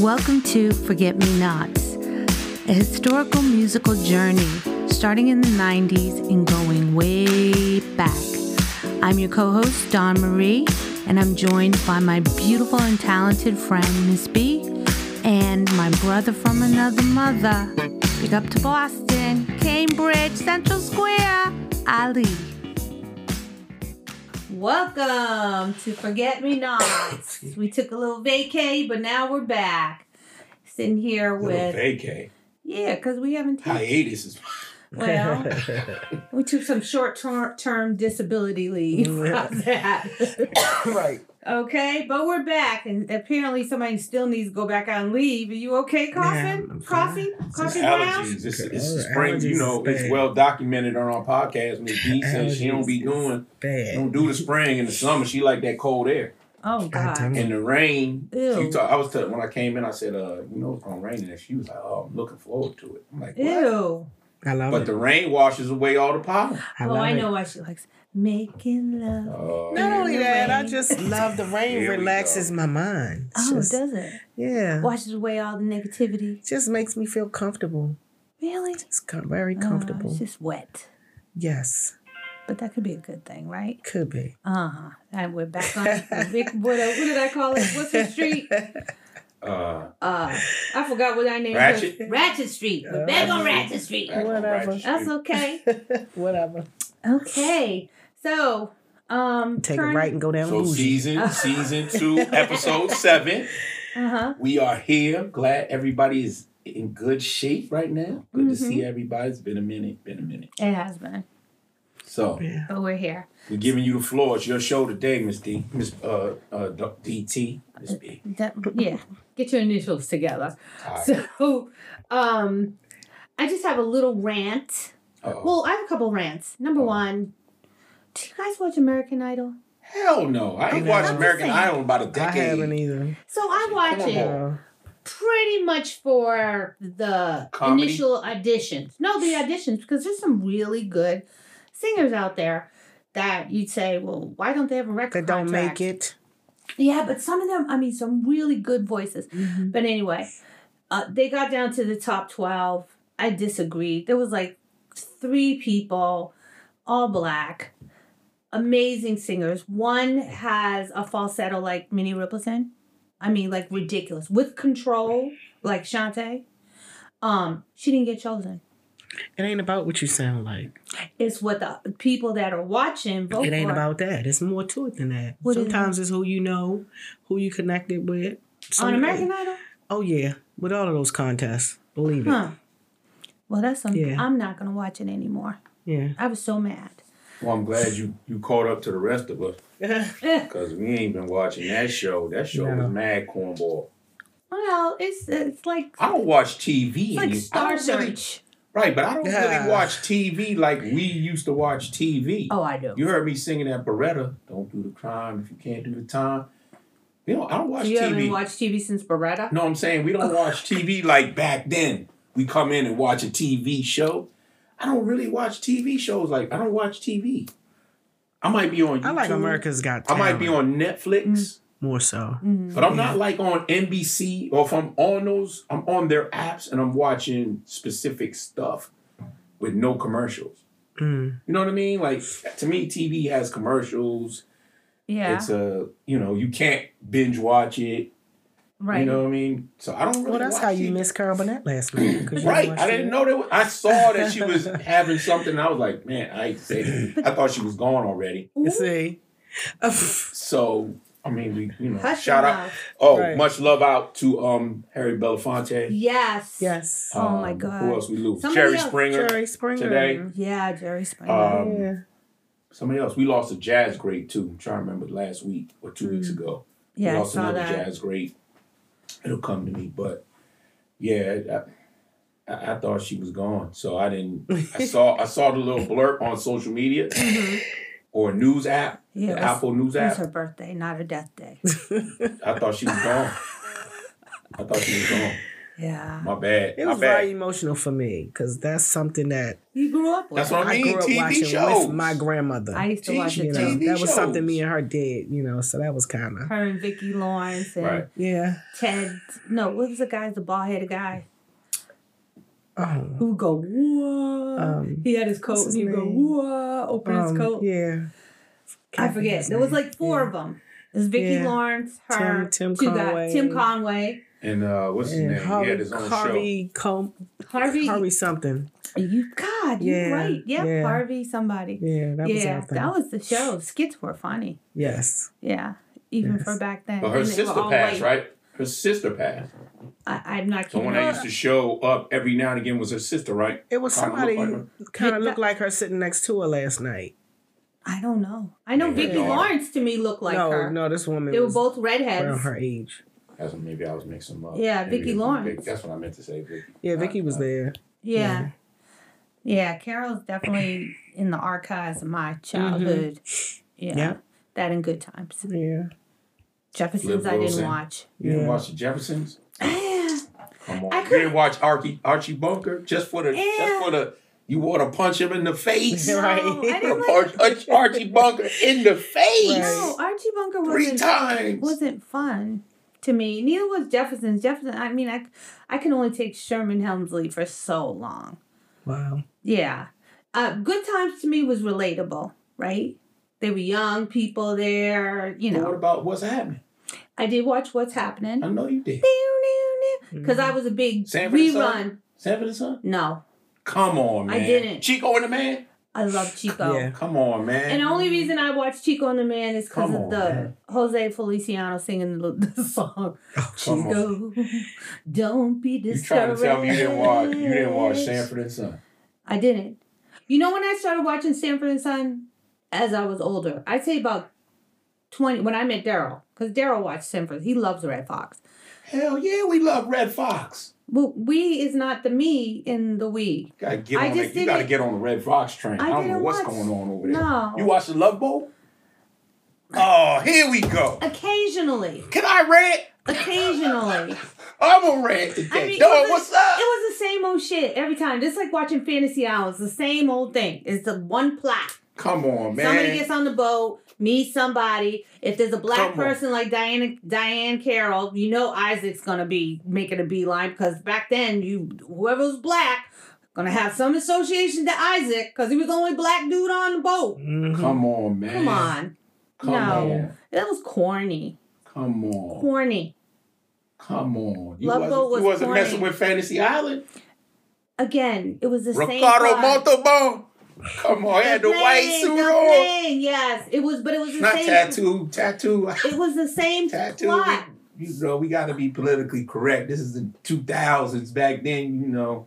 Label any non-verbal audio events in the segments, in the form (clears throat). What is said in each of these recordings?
Welcome to Forget Me Nots, a historical musical journey starting in the 90s and going way back. I'm your co host, Dawn Marie, and I'm joined by my beautiful and talented friend, Miss B, and my brother from another mother. Big up to Boston, Cambridge, Central Square, Ali. Welcome to Forget Me Nots. (coughs) we took a little vacay, but now we're back. Sitting here Little with vacay. yeah, because we haven't taken Hiatus is (laughs) well, (laughs) we took some short term disability leave. (laughs) That? right. Okay, but we're back, and apparently somebody still needs to go back on leave. Are you okay, coughing? I'm fine. Coffee? It's Coffee allergies. It's, it's All the right, spring. You know, it's well documented on our podcast. Miss B says she don't be Allergies doing, Bad. don't do the spring and the summer. She like that cold air Oh God damn and the rain. Ew. She talk, I was telling when I came in. I said, uh, you know, it's gonna rain, and she was like, oh, I'm looking forward to it. I'm like, what? Ew. I love it. But it. the rain washes away all the pollen. I oh, love I it. know why she likes making love. Uh, Not only the that, I just love the rain. Here Relaxes go. my mind. It's Oh, just, does it? yeah. Washes away all the negativity. Just makes me feel comfortable. Really? It's com- very Oh, comfortable. it's just wet, yes, but that could be a good thing, right? could be. Uh huh. And we're back on the big. What, uh, what did I call it? What's the street? (laughs) uh, Uh, I forgot what I named Ratchet? it. Ratchet Street. We're back on Ratchet Street. back Whatever. Ratchet That's okay. (laughs) Whatever. Okay. So, um, Take a right and go down So bougie. season (laughs) season two, episode seven. Uh huh. We are here. Glad everybody is in good shape right now. Good to Mm-hmm. see everybody. It's been a minute. Been a minute. It has been, So Yeah. but we're here. we're giving you the floor. It's your show today, Miss D. Miss uh uh DT. Miss B. That, yeah. Get your initials together. All right. So, um, I just have a little rant. Uh-oh. Well, I have a couple rants. Number Oh. one, do you guys watch American Idol? Hell no. I ain't Okay. watched American. Idol in about a decade. I haven't either. So I watch it. Uh, pretty much for the Comedy? initial auditions. No, the auditions because there's some really good singers out there that you'd say, well, why don't they have a record that don't contract? make it. Yeah, but some of them, I mean, some really good voices. Mm-hmm. But anyway, uh, they got down to the top twelve. I disagreed. There was like three people, all black, amazing singers. One has a falsetto like Minnie Riperton. I mean, like ridiculous with control, like Shantae. Um, she didn't get chosen. It ain't about what you sound like. It's what the people that are watching vote It ain't for. about that. It's more to it than that. What Sometimes it's who you know, who you connected with. on American Idol. Oh yeah, with all of those contests, believe it. Huh. Well, that's something. Yeah. I'm not gonna watch it anymore. Yeah. I was so mad. Well, I'm glad you you caught up to the rest of us (laughs) because we ain't been watching that show. That show No. was mad cornball. Well, it's it's like I don't watch TV. it's like Star don't really- Search. right, but I don't Yeah. really watch TV like we used to watch TV. Oh, I do. You heard me singing that Baretta. Don't do the crime if you can't do the time. You know, I don't watch So you TV. haven't watched TV since Baretta? no, I'm saying we don't watch TV like back then. We come in and watch a TV show. I don't really watch TV shows like I don't watch TV. I might be on YouTube. I like America's Got Talent. I might be on Netflix, more so. Mm. but I'm not like on NBC or if I'm on those, I'm on their apps and I'm watching specific stuff with no commercials. Mm. You know what I mean? Like to me, TV has commercials. Yeah, It's a you know you can't binge watch it. Right. You know what I mean? So I don't really. Well, that's watch how you TV. missed Carol Burnett last night. 'cause you Right, I didn't it. know that. Was, I saw that she (laughs) was having something. And I was like, man, I hate say. I thought she was gone already. You see, So I mean, we you know Hush shout out. mouth. Oh, Right. much love out to um Harry Belafonte. Yes. yes, Oh my Um, God. Who else we lose? Somebody Jerry else. Springer. Jerry Springer today. Yeah, Jerry Springer. Um, yeah. Somebody else. We lost a jazz great too. I'm trying to remember last week or two weeks ago. yeah, we I lost saw another that. jazz great. It'll come to me, but yeah, I, I, thought she was gone, so I didn't. I saw I saw the little blurb on social media (laughs) Mhm. or news app, Yeah, the Apple News app. It was her birthday, not her death day. I thought she was gone. (laughs) I thought she was gone. Yeah. My bad. It My was bad. very emotional for me because that's something that You grew up with. That's what I I mean. grew up TV watching shows. with my grandmother. I used to watch TV it you know, TV that was something me and her did. You know, so that was kind of Her and Vicki Lawrence and Right. yeah. Ted. No, what was the guy? The bald headed guy Oh, who go whoa. Um, he had his coat what's and he'd go whoa. Open his um, coat. yeah. I forget. There was like four Yeah. of them. It was Vicki Yeah. Lawrence, her, Tim- Tim two guys- Conway. Tim Conway, And uh, what's his And name? he Harvey, had his own show. Harvey, Com- Harvey. Harvey something. You God, you're right. Yep, yeah. Harvey, somebody. Yeah, that was yeah, out that was the show. Skits were funny. yes. Yeah, even Yes. for back then. But her And sister passed, white. right? Her sister passed. I, I'm not The one that used to show up every now and again was her sister, right? It was Kinda look somebody like her. kind of looked like her sitting next to her last night. I don't know. I know Yeah, Vicki. Lawrence to me looked like no, her. no, this woman They were was both around redheads. her age. That's what maybe I was mixing them up. Yeah, Maybe Vicki it Lawrence. Vic- That's what I meant to say, Vicky. Yeah, Vicky was Uh, there. Yeah. Yeah, Carol's definitely in the archives of my childhood. Yeah. Yeah. That in good times. Yeah. Jeffersons I didn't Wilson. watch. You didn't watch the Jeffersons? (laughs) Come on. I you could- didn't watch Archie Archie Bunker just for the Yeah. just for the you want to punch him in the face. Yeah. Right. No, I didn't like Punch Arch- Archie Bunker in the (laughs) face No, Archie Bunker three wasn't times. wasn't fun to me. Neither was Jefferson's. Jefferson. I mean, I I can only take Sherman Hemsley for so long. Wow. Yeah. Uh, Good Times to me was relatable, right? They were young people there, you But what know. about what's happening? I did watch What's Happening. I know you did. Because I was a big Sanford rerun. Sanford and Son? No, Come on, man. I didn't. Chico and the Man? I love Chico. Yeah. Come on, man. And the only reason I watch Chico and the Man is because of the man. Jose Feliciano singing the, the song. Oh, come. Chico, don't be You discouraged. trying to tell me you didn't watch you didn't watch Sanford and Son? I didn't. You know when I started watching Sanford and Son as I was older? I'd say about 20 when I met Daryl. Because Daryl watched Sanford. He loves Redd Foxx. Hell yeah, we love Redd Foxx. Well, we is not the me in the we. Gotta get I on just it. You gotta get on the Redd Foxx train. I, I don't know what's watch- going on over there. No. You watch the Love Boat? Oh, here we go. Occasionally. Can I rant? Occasionally. (laughs) I'm gonna rant today. I mean, Dog, what's up? It was the same old shit every time. Just like watching Fantasy Islands, the same old thing. It's the one plot. Come on, man. Somebody gets on the boat, meets somebody. If there's a black Come on. person like Diana Diane Carroll, you know Isaac's gonna be making a beeline because back then you whoever was black gonna have some association to Isaac because he was the only black dude on the boat. Mhm. Come on, man. Come on, Come no, on. that was corny, Come on. corny. Come on. You Love wasn't, Boat was you wasn't corny. messing with Fantasy Island? Again, it was the same. Ricardo plot. Come on, he had the, white suit on. Yes, it was, but it was the Not same. tattoo, tattoo. It was the same (laughs) Tattoo. plot. You know, we got to be politically correct. This is the 2000s. Back then, you know,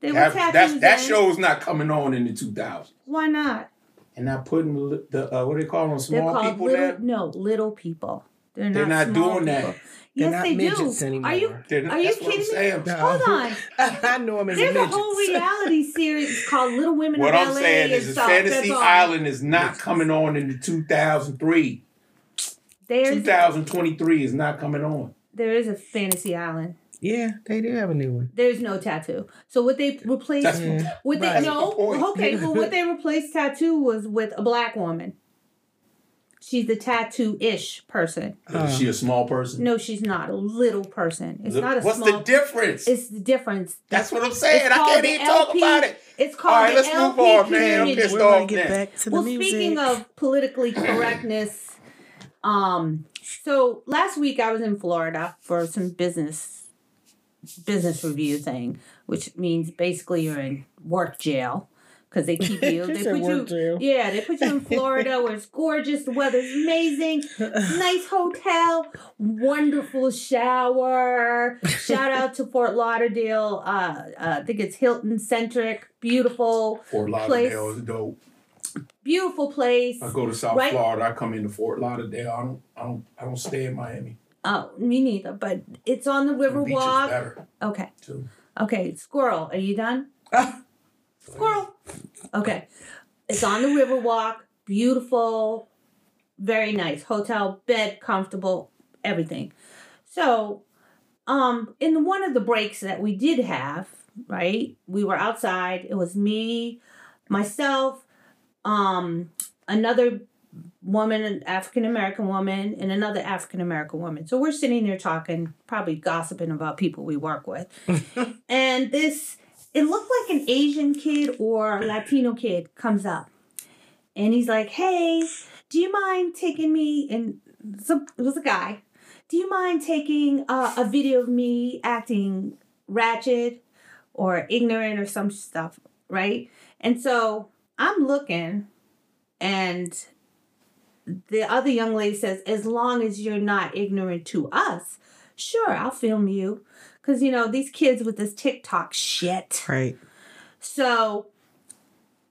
They were that, tattoos. that's, that in. show's not coming on in the 2000s. Why not? And not putting the, uh, what do they call them, small people little. No, little people. They're not. They're not doing that. People. They're Yes, not they midgets do. anymore. Are you? They're not- Are you I'm kidding me? saying. No. Hold on. (laughs) I know him as There's a whole reality (laughs) series called Little Women What of I'm LA saying and is, is. Fantasy That's. Island is not coming on in the 2003. There's 2023 is not coming on. there is a Fantasy Island. Yeah, they do have a new one. There's no tattoo. So what they replaced? Yeah. What they Right. no That's the point. okay, (laughs) but what they replaced tattoo was with a black woman. She's a tattoo-ish person. Is she a small person? No, she's not a little person. It's The- not a What's small. the difference? It's the difference. That's what I'm saying. It's I called can't the even talk LP about it. It's called right, the let's LP move on, man. I'm pissed We're gonna off get now. back to the Well, music. speaking of politically correctness, um, so last week I was in Florida for some business business review thing, which means basically you're in work jail because they keep (laughs) you. They put you. work jail. Yeah, they put you in Florida where it's gorgeous, the weather's amazing, nice (laughs) hotel, wonderful shower. Shout out to Fort Lauderdale. Uh, uh, I think it's Hilton centric, beautiful, Fort Place. Lauderdale is dope. beautiful place. I go to South Right. Florida. I come into Fort Lauderdale. I don't. I don't. I don't stay in Miami. Oh, me neither. But it's on the The beach Riverwalk. better Okay. too. Okay. Squirrel, are you done? (laughs) Squirrel. Okay. It's on the Riverwalk. Beautiful. Very nice. Hotel, bed, comfortable, everything. So um, in one of the breaks that we did have, right? We were outside. It was me, myself, um, another woman, an African American woman, and another African American woman. So we're sitting there talking, probably gossiping about people we work with. (laughs) and this, it looked like an Asian kid or Latino kid comes up. And he's like, hey, do you mind taking me? And so it was a guy. Do you mind taking uh, a video of me acting ratchet or ignorant or some stuff, right? And so I'm looking, and the other young lady says, as long as you're not ignorant to us, sure, I'll film you. Because, you know, these kids with this TikTok shit. Right. So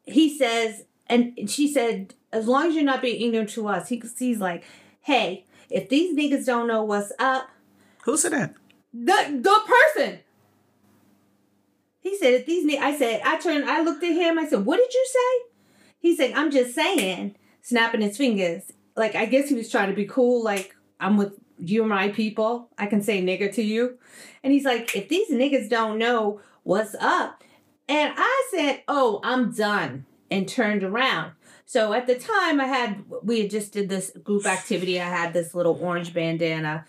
he says, and she said, as long as you're not being ignorant to us, he, he's like, hey, if these niggas don't know what's up, Who said that? the the person. He said, if these ni-, I said, I turned, I looked at him, I said, what did you say? He said, I'm just saying, snapping his fingers. Like, I guess he was trying to be cool, like, I'm with you and my people. I can say nigger to you. And he's like, if these niggas don't know what's up. And I said, oh, I'm done. And turned around. So at the time, I had, we had just did this group activity. I had this little orange bandana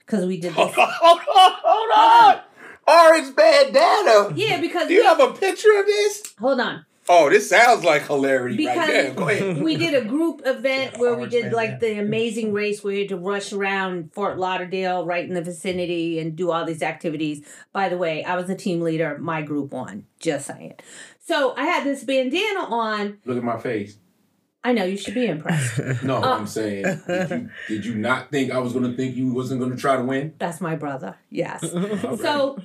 because we did this. (laughs) Hold on. Orange bandana. Yeah, because Do you we- have a picture of this? hold on. Oh, this sounds like hilarity right Because there. Go ahead. we did a group event Yeah, where we did man, like yeah. the amazing race where we had to rush around Fort Lauderdale, right in the vicinity, and do all these activities. By the way, I was the team leader. My group won. Just saying. So I had this bandana on. Look at my face. I know you should be impressed. (laughs) No, Uh, I'm saying, did you, did you not think I was going to think you wasn't going to try to win? That's my brother. Yes. (laughs) All So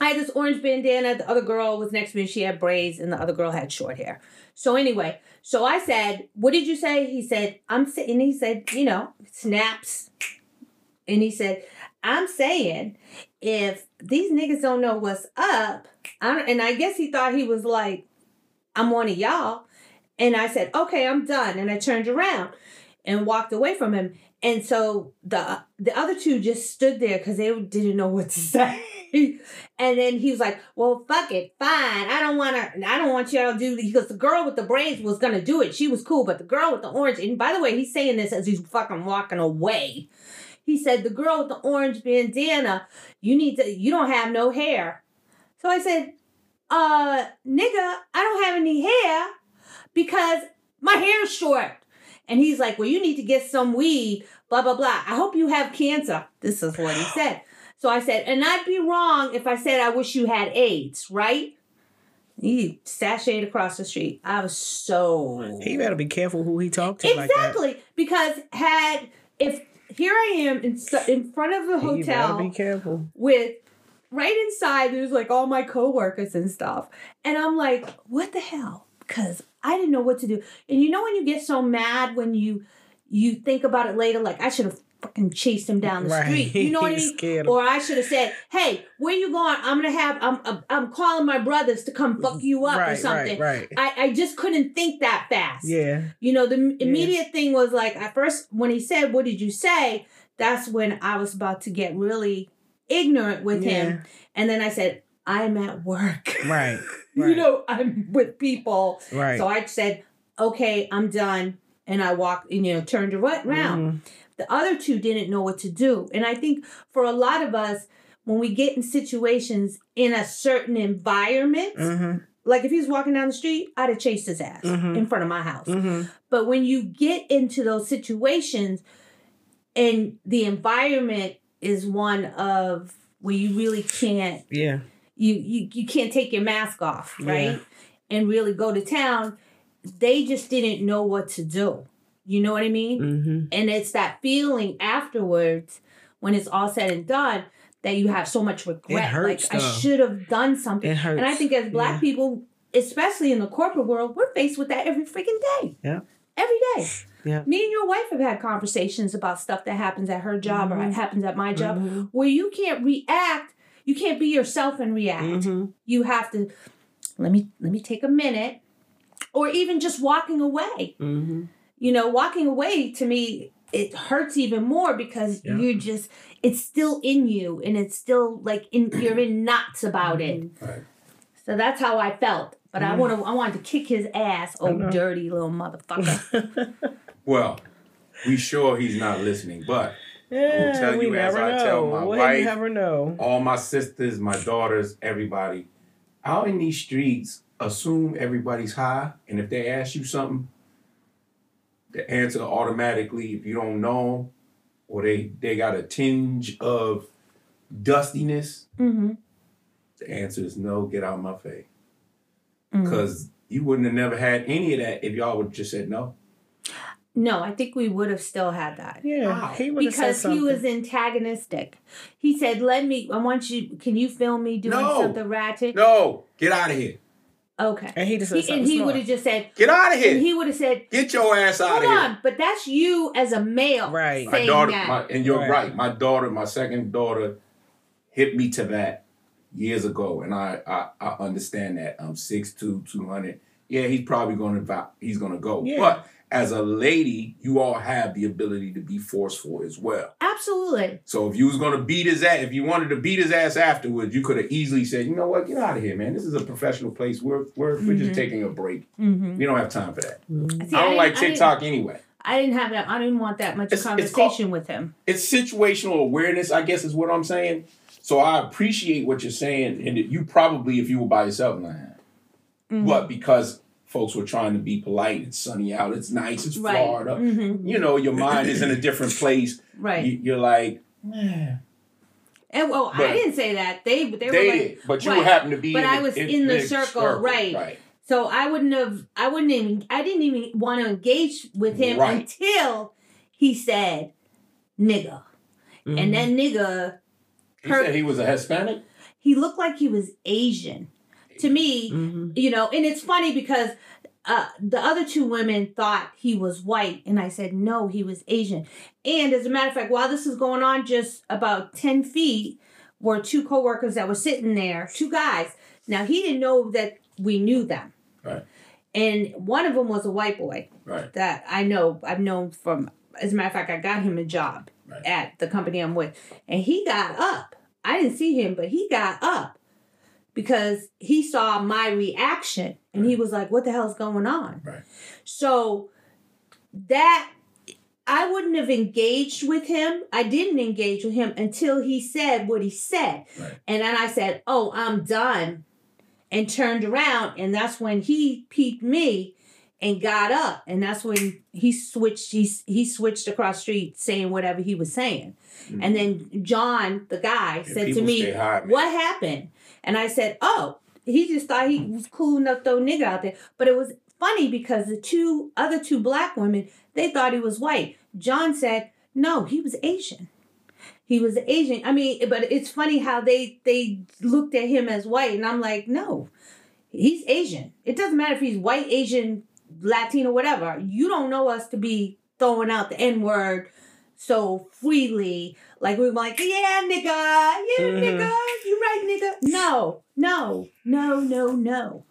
I had this orange bandana. The other girl was next to me. She had braids, and the other girl had short hair. So anyway, so I said, "What did you say?" He said, "I'm saying." He said, "You know, snaps." And he said, "I'm saying, if these niggas don't know what's up, I don't, and I guess he thought he was like, I'm one of y'all." And I said, "Okay, I'm done." And I turned around and walked away from him. And so the the other two just stood there because they didn't know what to (laughs) say. (laughs) and then he was like, "Well, fuck it, fine. I don't want to. I don't want y'all to do because the girl with the braids was gonna do it. She was cool, but the girl with the orange. And by the way, he's saying this as he's fucking walking away. He said, "The girl with the orange bandana, you need to. You don't have no hair." So I said, "Uh, nigga, I don't have any hair because my hair's short." And he's like, Well, you need to get some weed, blah, blah, blah. I hope you have cancer. This is what he said. So I said, And I'd be wrong if I said I wish you had AIDS, right? He sashayed across the street. I was so. He better be careful who he talk to like that. Exactly. because had, if here I am in, in front of the He hotel be careful. with right inside there's like all my coworkers and stuff and i'm like what the hell because i didn't know what to do and you know when you get so mad when you you think about it later like i should have fucking chased him down the Right. street you know (laughs) what i mean or i should have said hey where you going i'm gonna have i'm i'm, I'm calling my brothers to come fuck you up or something right, right. I, I just couldn't think that fast Yeah. you know, the immediate thing was like at first when he said, "What did you say?" That's when I was about to get really ignorant with him, and then I said, "I'm at work." (laughs) Right. you know, I'm with people. Right. So I said, "Okay, I'm done," and I walked, you know, turned around. Mhm. The other two didn't know what to do, and I think for a lot of us, when we get in situations in a certain environment, Mhm. like if he was walking down the street, I'd have chased his ass Mhm. in front of my house. Mhm. But when you get into those situations and the environment is one of where you really can't Yeah. you you, you can't take your mask off, right? Yeah. And really go to town, they just didn't know what to do. You know what I mean? Mhm. And it's that feeling afterwards when it's all said and done that you have so much regret. hurts, like I should have done something. It hurts. And I think as black Yeah. people, especially in the corporate world, we're faced with that every freaking day. Yeah. Every day. Yeah. Me and your wife have had conversations about stuff that happens at her job or Mhm. happens at my job Mhm. where you can't react. You can't be yourself and react. Mhm. You have to let me let me take a minute. Or even just walking away. You know, walking away to me it hurts even more because Yeah. you're just it's still in you and it's still like in (clears throat) you're in knots about it. Mm-hmm. Right. So that's how I felt. But I mm. want to I wanted to kick his ass, oh dirty little motherfucker. (laughs) Well, we sure he's not listening, but yeah, i tell you as never I know. tell my we wife- never know. all my sisters, my daughters, everybody out in these streets assume everybody's high, and if they ask you something, the answer automatically, if you don't know, or they they got a tinge of dustiness, mm-hmm. the answer is no. Get out of my face, Mhm. because you wouldn't have never had any of that if y'all would just said no. No, I think we would have still had that. Yeah, he would have said because he was antagonistic. He said, "Let me. I want you. Can you film me doing No. something ratchet?" No, get out of here. Okay. and he just said He, and he would have just said, Get out of here. and he would have said, Get your ass out of here. on," but that's you as a male, Right. My daughter, that. my, and you're Right. right. My daughter, my second daughter, hit me to that years ago, and I I, I understand that. I'm 6'2", 200. Yeah, he's probably going to he's going to go. Yeah. But as a lady, you all have the ability to be forceful as well. Absolutely. So if you was going to beat his ass, if you wanted to beat his ass afterwards, you could have easily said, you know what, get out of here, man. This is a professional place. We're we're, we're just Mhm. taking a break. Mm-hmm. We don't have time for that. See, I don't like I TikTok anyway. I didn't have that. I didn't want that much It's- it's conversation with him. it's situational awareness, I guess is what I'm saying. So I appreciate what you're saying, and you probably, if you were by yourself, have. Mhm. But because folks were trying to be polite, it's sunny out, it's nice, it's right. Florida. hmm You know, your mind is in a different place. Right. You, you're like, eh. and well, I didn't say that. They they, they, were like, did, but you right. happen to be. But in I was in the circle, right. Right. So I wouldn't have. I wouldn't even. I didn't even want to engage with him Right. until he said, "nigga," Mm-hmm. and that nigga, He said he was a Hispanic. he looked like he was Asian. To me, hmm you know, and it's funny because uh, the other two women thought he was white, and I said no, he was Asian. And as a matter of fact, while this is going on, just about ten feet were two coworkers that were sitting there, two guys. Now he didn't know that we knew them, Right. and one of them was a white boy Right. that I know. I've known from. As a matter of fact, I got him a job Right. at the company I'm with, and he got up. I didn't see him, but he got up because he saw my reaction, and he was like, "What the hell's going on?" Right. So that I wouldn't have engaged with him. I didn't engage with him until he said what he said, Right. and then I said, "Oh, I'm done," and turned around, and that's when he peeped me and got up and that's when he switched he, he switched across the street saying whatever he was saying and mm-hmm. then john the guy And said to me high, what happened and i said oh. He just thought he was cool enough to throw nigga out there. But it was funny because the two other two black women they thought he was white. John said no he was asian. He was asian. I mean but it's funny how they they looked at him as white. And i'm like no he's asian. It doesn't matter if he's white asian latino whatever. You don't know us to be throwing out the n-word so freely like we were like yeah nigga yeah Mhm. nigga you right nigga no no no no no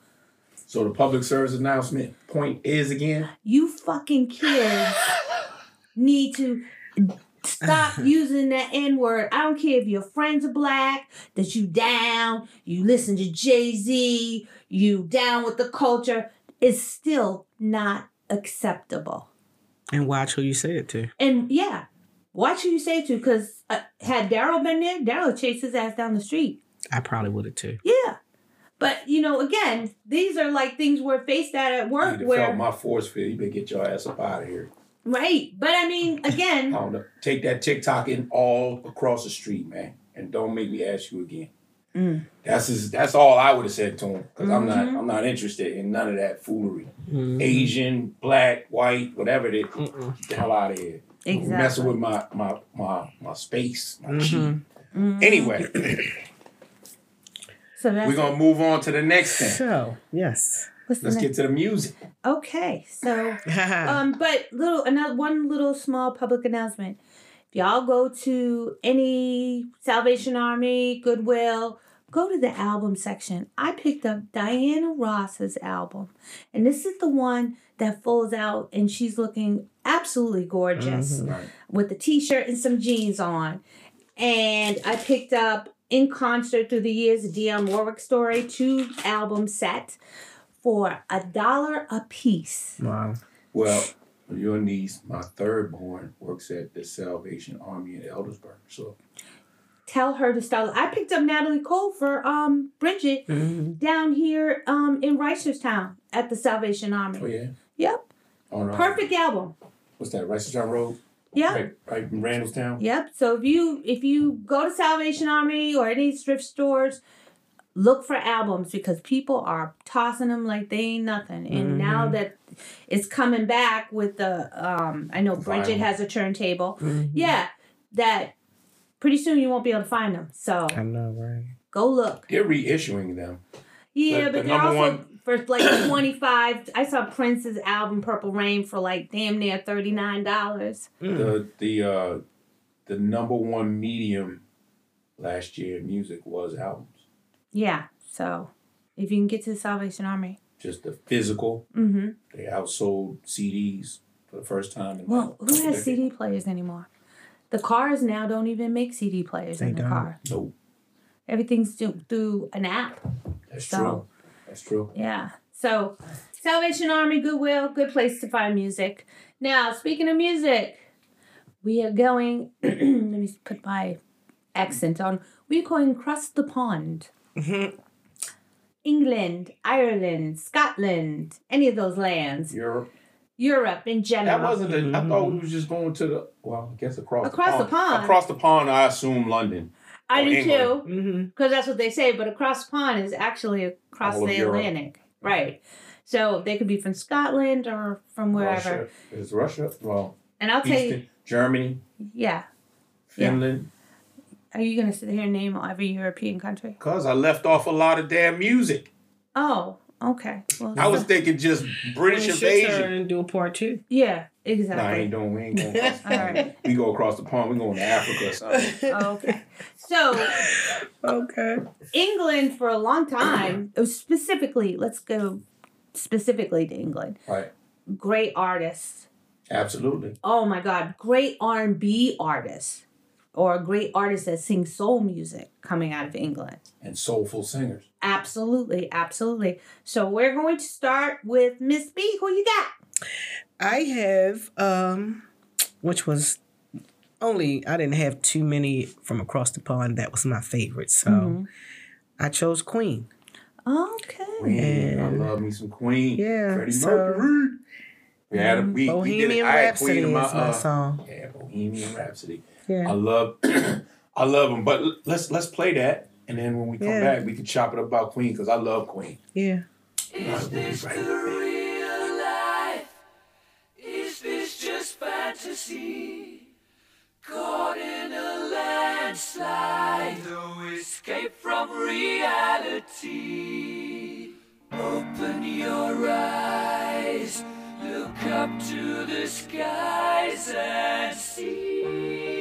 So the public service announcement point is again. you fucking kids (laughs) need to stop (laughs) using that N word. I don't care if your friends are black, that you down, you listen to Jay Z, you down with the culture. It's still not acceptable. And watch who you say it to. And yeah, watch who you say it to, because uh, had Daryl been there, Daryl chased his ass down the street. I probably would have too. Yeah. But you know, again, these are like things we're faced at at work You where felt my force field. You better get your ass up out of here. right. But I mean, (clears throat) I again, don't know. Take that TikTok in all across the street, man, and don't make me ask you again. Mm. That's his, that's all I would have said to him because I'm not Mhm. I'm not interested in none of that foolery. Mhm. Asian, black, white, whatever it is, Mm-mm. get the hell out of here. Exactly. Messing with my my my my space, my chi. Mhm. Mhm. Anyway, (clears throat) So that's we're gonna move on to the next thing. So yes. what's Let's next? get to the music. Okay, so (laughs) um, but little another one little small public announcement. If y'all go to any Salvation Army, Goodwill, go to the album section. I picked up Diana Ross's album, and this is the one that folds out, and she's looking absolutely gorgeous mm-hmm. Right. with the t-shirt and some jeans on. And I picked up in concert through the years the Dionne Warwick story, two album set for a dollar a piece. Wow. Well, your niece, my third born, works at the Salvation Army in Eldersburg. So Tell her to start. I picked up Natalie Cole for um Bridget Mhm. down here um in Reisterstown at the Salvation Army. oh yeah. Yep. Perfect album. What's that? Reisterstown Road? Yep. Right, right in Randallstown? Yep. So if you if you go to Salvation Army or any thrift stores, look for albums because people are tossing them like they ain't nothing. And now that it's coming back with the um, I know Bridget has a turntable. Mhm. Yeah, that pretty soon you won't be able to find them. So I know, right? go look. They're reissuing them. Yeah, But but the they're also one- for like (clears throat) twenty five. I saw Prince's album Purple Rain for like damn near thirty nine dollars. Mm. The the uh the number one medium last year in music was albums. Yeah. So if you can get to the Salvation Army. Just the physical. Mm-hmm. They outsold CDs for the first time in Well, who has. CD players anymore? The cars now don't even make CD players They in the don't. car. No, Everything's do- through an app. that's So- true. That's true. Yeah. So, Salvation Army, Goodwill, good place to find music. Now, speaking of music, we are going. (clears throat) let me put my accent on. We're going across the pond. Mhm. England, Ireland, Scotland, any of those lands, Europe. Europe in general. That wasn't. The, I thought we was just going to the. Well, I guess across Across the the pond. Across the pond, I assume London. I do England. too. Mhm. because that's what they say. But across the pond is actually across All of the Europe. Atlantic, right? So they could be from Scotland or from wherever. Russia. Is Russia? Well, And I'll tell you, Germany, yeah. Yeah. Finland. Are you gonna sit here and name every European country? Cause I left off a lot of damn music. Oh, okay. Well, I was so- thinking just British When it's invasion. turn, do a part two. yeah, exactly. Nah, I exactly. ain't doing. We ain't (laughs) going. Across the pond. We go across the pond. We going to Africa or something. Oh, okay. So okay. England for a long time, oh, specifically, let's go specifically to England. Right. Great artists. Absolutely. oh my god great r&b artists or great artists that sing soul music coming out of england And soulful singers. absolutely absolutely so we're going to start with miss b who you got I have, um, which was only I didn't have too many from across the pond. That was my favorite, so Mhm. I chose Queen. okay Queen. I love me some Queen. Yeah, Freddie so- Mercury. We had a we, we did Bohemian it. I had Rhapsody Queen is in my, my, uh, song. Yeah, Bohemian Rhapsody. I love, (clears throat) I love them. But let's let's play that, and then when we come Yeah. back, we can chop it up about Queen because I love Queen. yeah. Is this the real life? Is this just fantasy? Caught in a landslide, no escape from reality. Open your eyes, look up to the skies and see.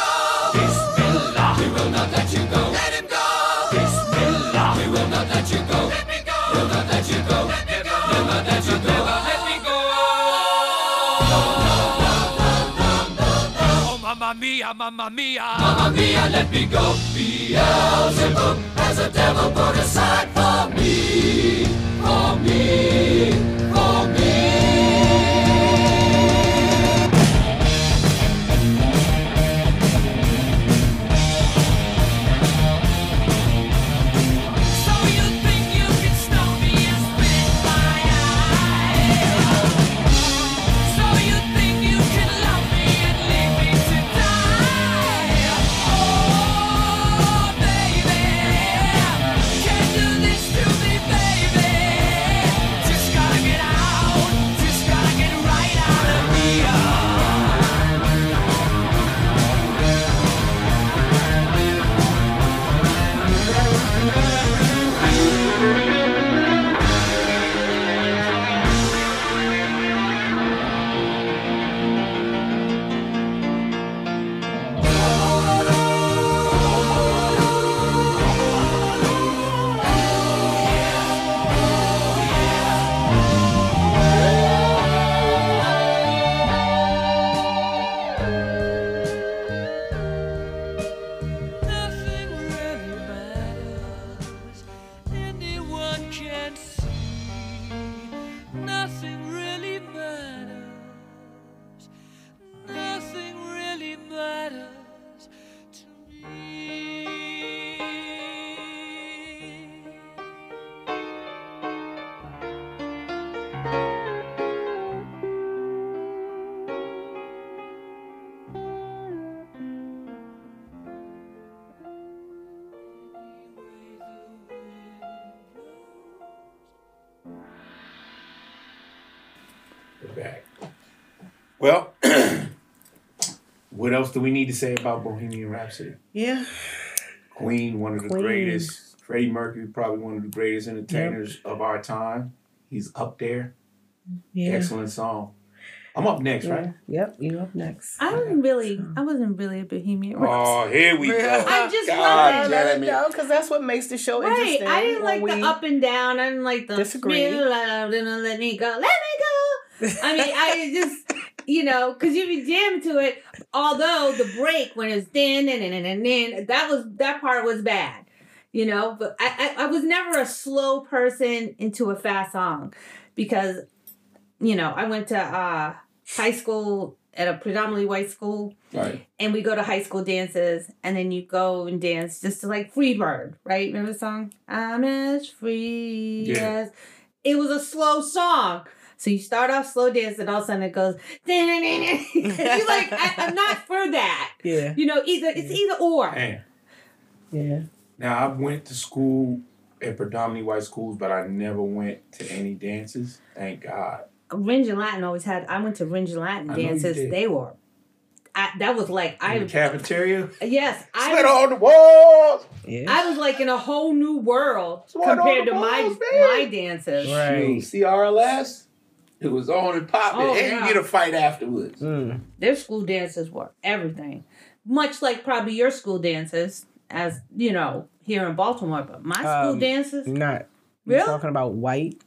Will not let you go. Let him go. Bismillah. We will not let you go. Let me go. We'll not let you go. Let me go. We'll not let you go. Never Let me go. Oh, mamma mia, mamma mia. Mamma mia, let me go. Beelzebub has a devil put aside for me. For me. For me. Well, (clears throat) what else do we need to say about Bohemian Rhapsody? Yeah. Queen, one of the Queen. greatest. Freddie Mercury, probably one of the greatest entertainers of our time. He's up there. Yeah. Excellent song. I'm up next, Yeah. right? Yep. You up next. I wasn't really, I wasn't really a Bohemian Rhapsody. Oh, here we go. I just God wasn't. damn it. No, because that's what makes the show Right, interesting. I didn't like the up and down. I didn't like the Disagree. Let me go, let me go. I mean, I just, you know, because you'd be jammed to it. Although the break when it's din and and and then that was that part was bad, you know. But I, I I was never a slow person into a fast song because, you know, I went to uh high school at a predominantly white school Right. and we go to high school dances and then you go and dance just to like Free Freebird, right? Remember the song? I'm as free Yeah. as it was a slow song. So you start off slow dance and all of a sudden it goes (laughs) you're like, I, I'm not for that. (laughs) Yeah. You know, either it's either or. Man. Yeah. Now I went to school at predominantly white schools, but I never went to any dances. Thank God. Rindge and Latin always had. I went to Rindge and Latin I know you dances. They were. I, that was like I. The cafeteria. yes, I. Sweat on the walls. Yeah. I was like in a whole new world Sweat compared the to my man. my dances. Right. Shoot, CRLS. It was on and popping, Oh, and yeah. you get a fight afterwards. Mm. Their school dances were everything, much like probably your school dances, as you know here in Baltimore. But my school Um, dances. Not. You're Really? talking about white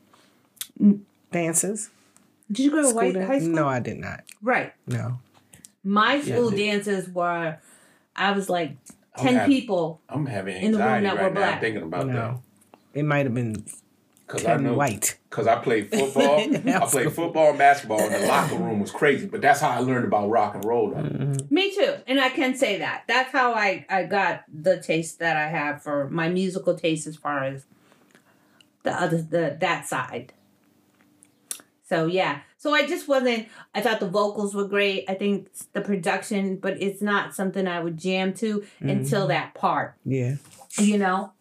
dances? Did you go to School white dan- high school? No, I did not. Right. No. My school they- dances were. I was like I'm ten people. I'm having In the room anxiety that right were now black. thinking about that No. It might have been because I ten know white. because I played (laughs) football. I played cool. football and basketball, and the locker room was crazy. But that's how I learned about rock and roll. Mm-hmm. Me too, and I can say that. That's how I I got the taste that I have for my musical taste as far as the other the that side. So yeah, so I just wasn't. I thought the vocals were great. I think the production, but it's not something I would jam to until that part. Yeah. You know.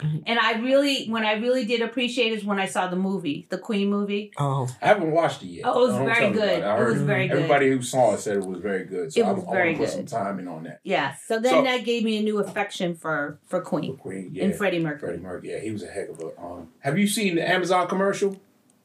And I really, when I really did appreciate is when I saw the movie, the Queen movie. Oh. I haven't watched it yet. Oh, it was very tell me about good. I It was very good. Everybody who saw it said it was very good. So It I, was I very want to put good. some time in on that. Yeah. So then So- that gave me a new affection for for Queen Queen, yeah. and Freddie Mercury. Freddie Mercury, yeah, he was a heck of a. Um, have you seen the Amazon commercial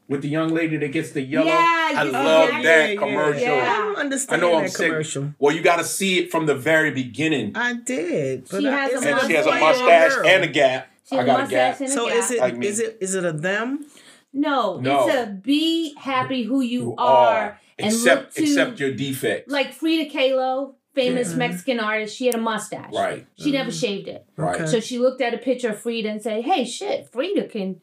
with the young lady that gets the yellow? Yeah, I you- love yeah, that yeah, commercial. Yeah. Yeah. I don't understand I know I'm that sick. commercial. Well, you got to see it from the very beginning. I did. But She I, has a and she has a mustache and a gap. She I has got a mustache gap. So gap. is it like is it is it a them? No, No. it's a be happy who you, You are, are and except look to except your defects. like Frida Kahlo, famous Yeah. Mexican artist. She had a mustache. right, She never mm-hmm. shaved it. right. Okay. So she looked at a picture of Frida and said, "Hey, shit, Frida can."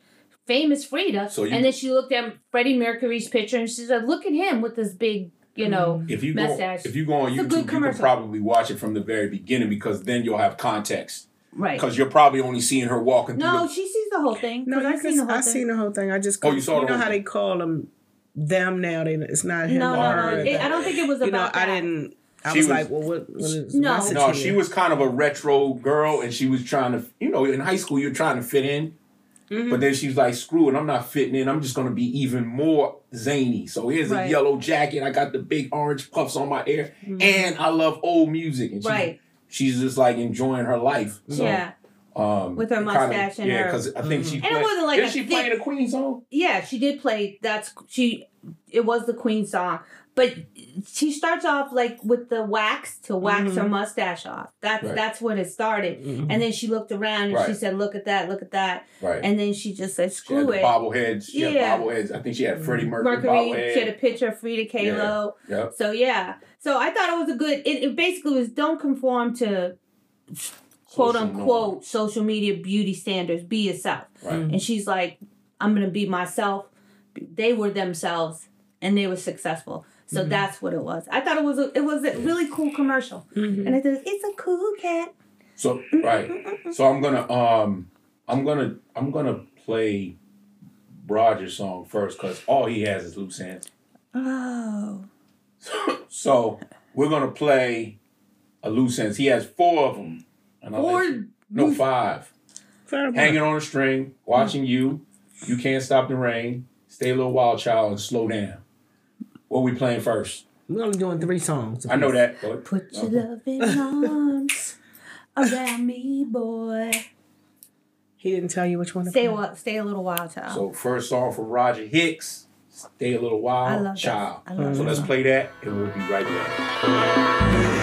Famous Frida, So you- and then she looked at Freddie Mercury's picture and she said, "Look at him with this big, you mm-hmm. know." If you go, mustache. if you go on It's YouTube, you can probably watch it from the very beginning because then you'll have context. Right. Because you're probably only seeing her walking through. No, the, she sees the whole thing. No, No, I've seen the whole I thing. seen the whole thing. I just Oh, you saw you the know how thing. they call them them now. They it's not him no, or no, her. no. It, I don't think it was you know, about I didn't. I She was, was- like, well, what? what is No. the message no, here? she was kind of a retro girl, and she was trying to, you know, in high school you're trying to fit in, Mm-hmm. but then she's like, "Screw it, I'm not fitting in. I'm just gonna be even more zany." So here's Right. a yellow jacket. I got the big orange puffs on my hair, and I love old music. And she, Mm-hmm. Right. She's just like enjoying her life. So, yeah. um, With her it kinda- mustache and yeah, her- because I think she and it wasn't like didn't a she thick- playing a Queen song? Yeah, she did play. That's she. It was the Queen song, but she starts off like with the wax to wax her mustache off. That's Right. that's when it started. Mhm. And then she looked around and she said, "Look at that! Look at that!" Right. And then she just said, she "Screw the it." bobbleheads. She Yeah. had bobbleheads. I think she had Freddie Mercury, Mercury. bobblehead. She had a picture of Frida Kahlo. Yep. So yeah. So I thought it was a good. It, it basically was don't conform to quote Social unquote social media beauty standards. Be yourself. Right. And she's like, I'm gonna be myself. They were themselves, and they were successful. So that's what it was. I thought it was a, it was a really cool commercial, and I said it's a cool cat. So right. So I'm gonna um I'm gonna I'm gonna play Roger's song first because all he has is loose ends. Oh, (laughs) So we're gonna play a loose ends. He has four of them. And four. you- no five. Fair enough. Hanging on a string, watching you. You can't stop the rain. Stay a little wild, child, and slow down. What we playing first? We're only doing three songs. I know that. But Put your loving (laughs) arms around me, boy. He didn't tell you which one. to Stay a play? stay a little while, child. So first song from Roger Hicks. Stay a little I while, love child. I love mm-hmm. So that let's play that, and we'll be right back.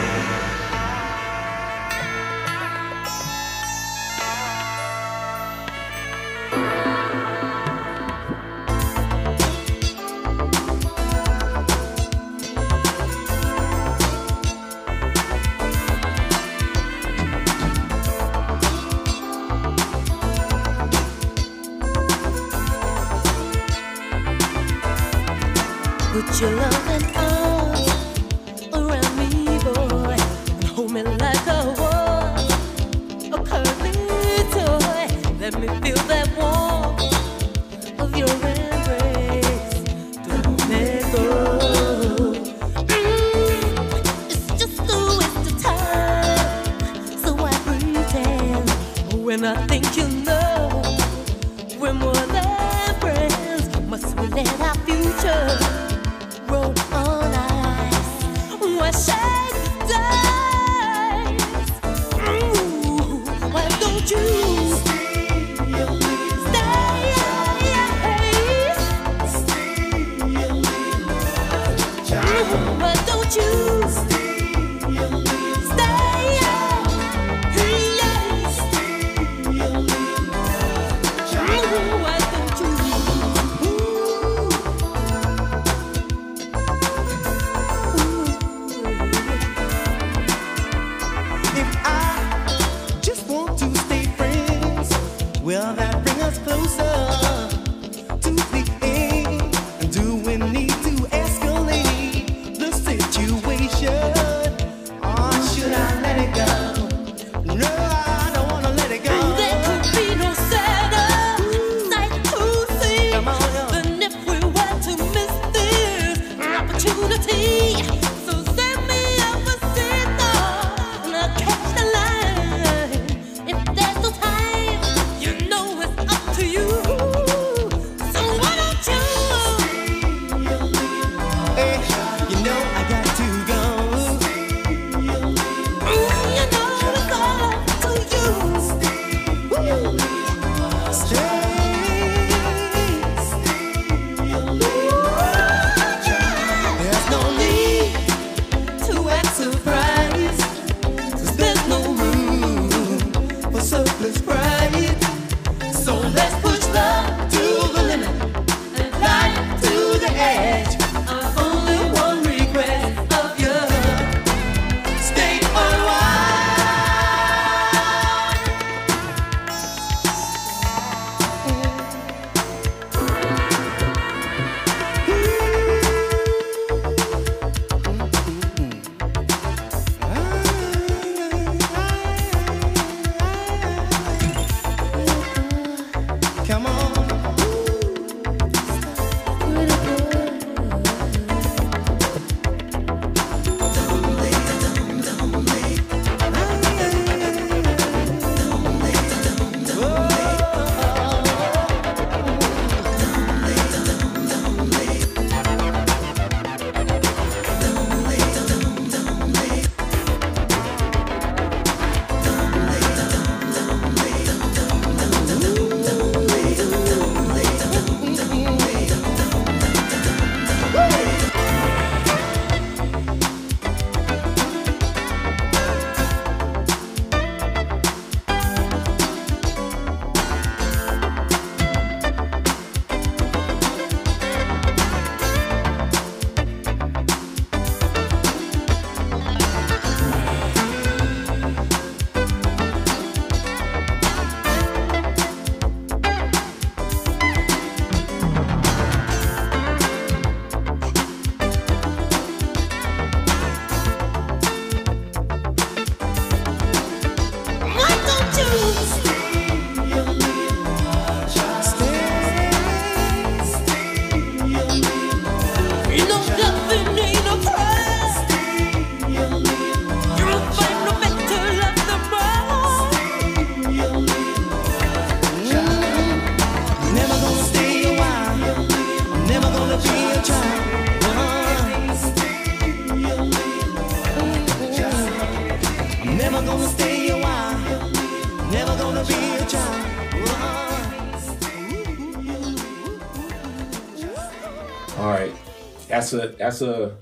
That's a that's a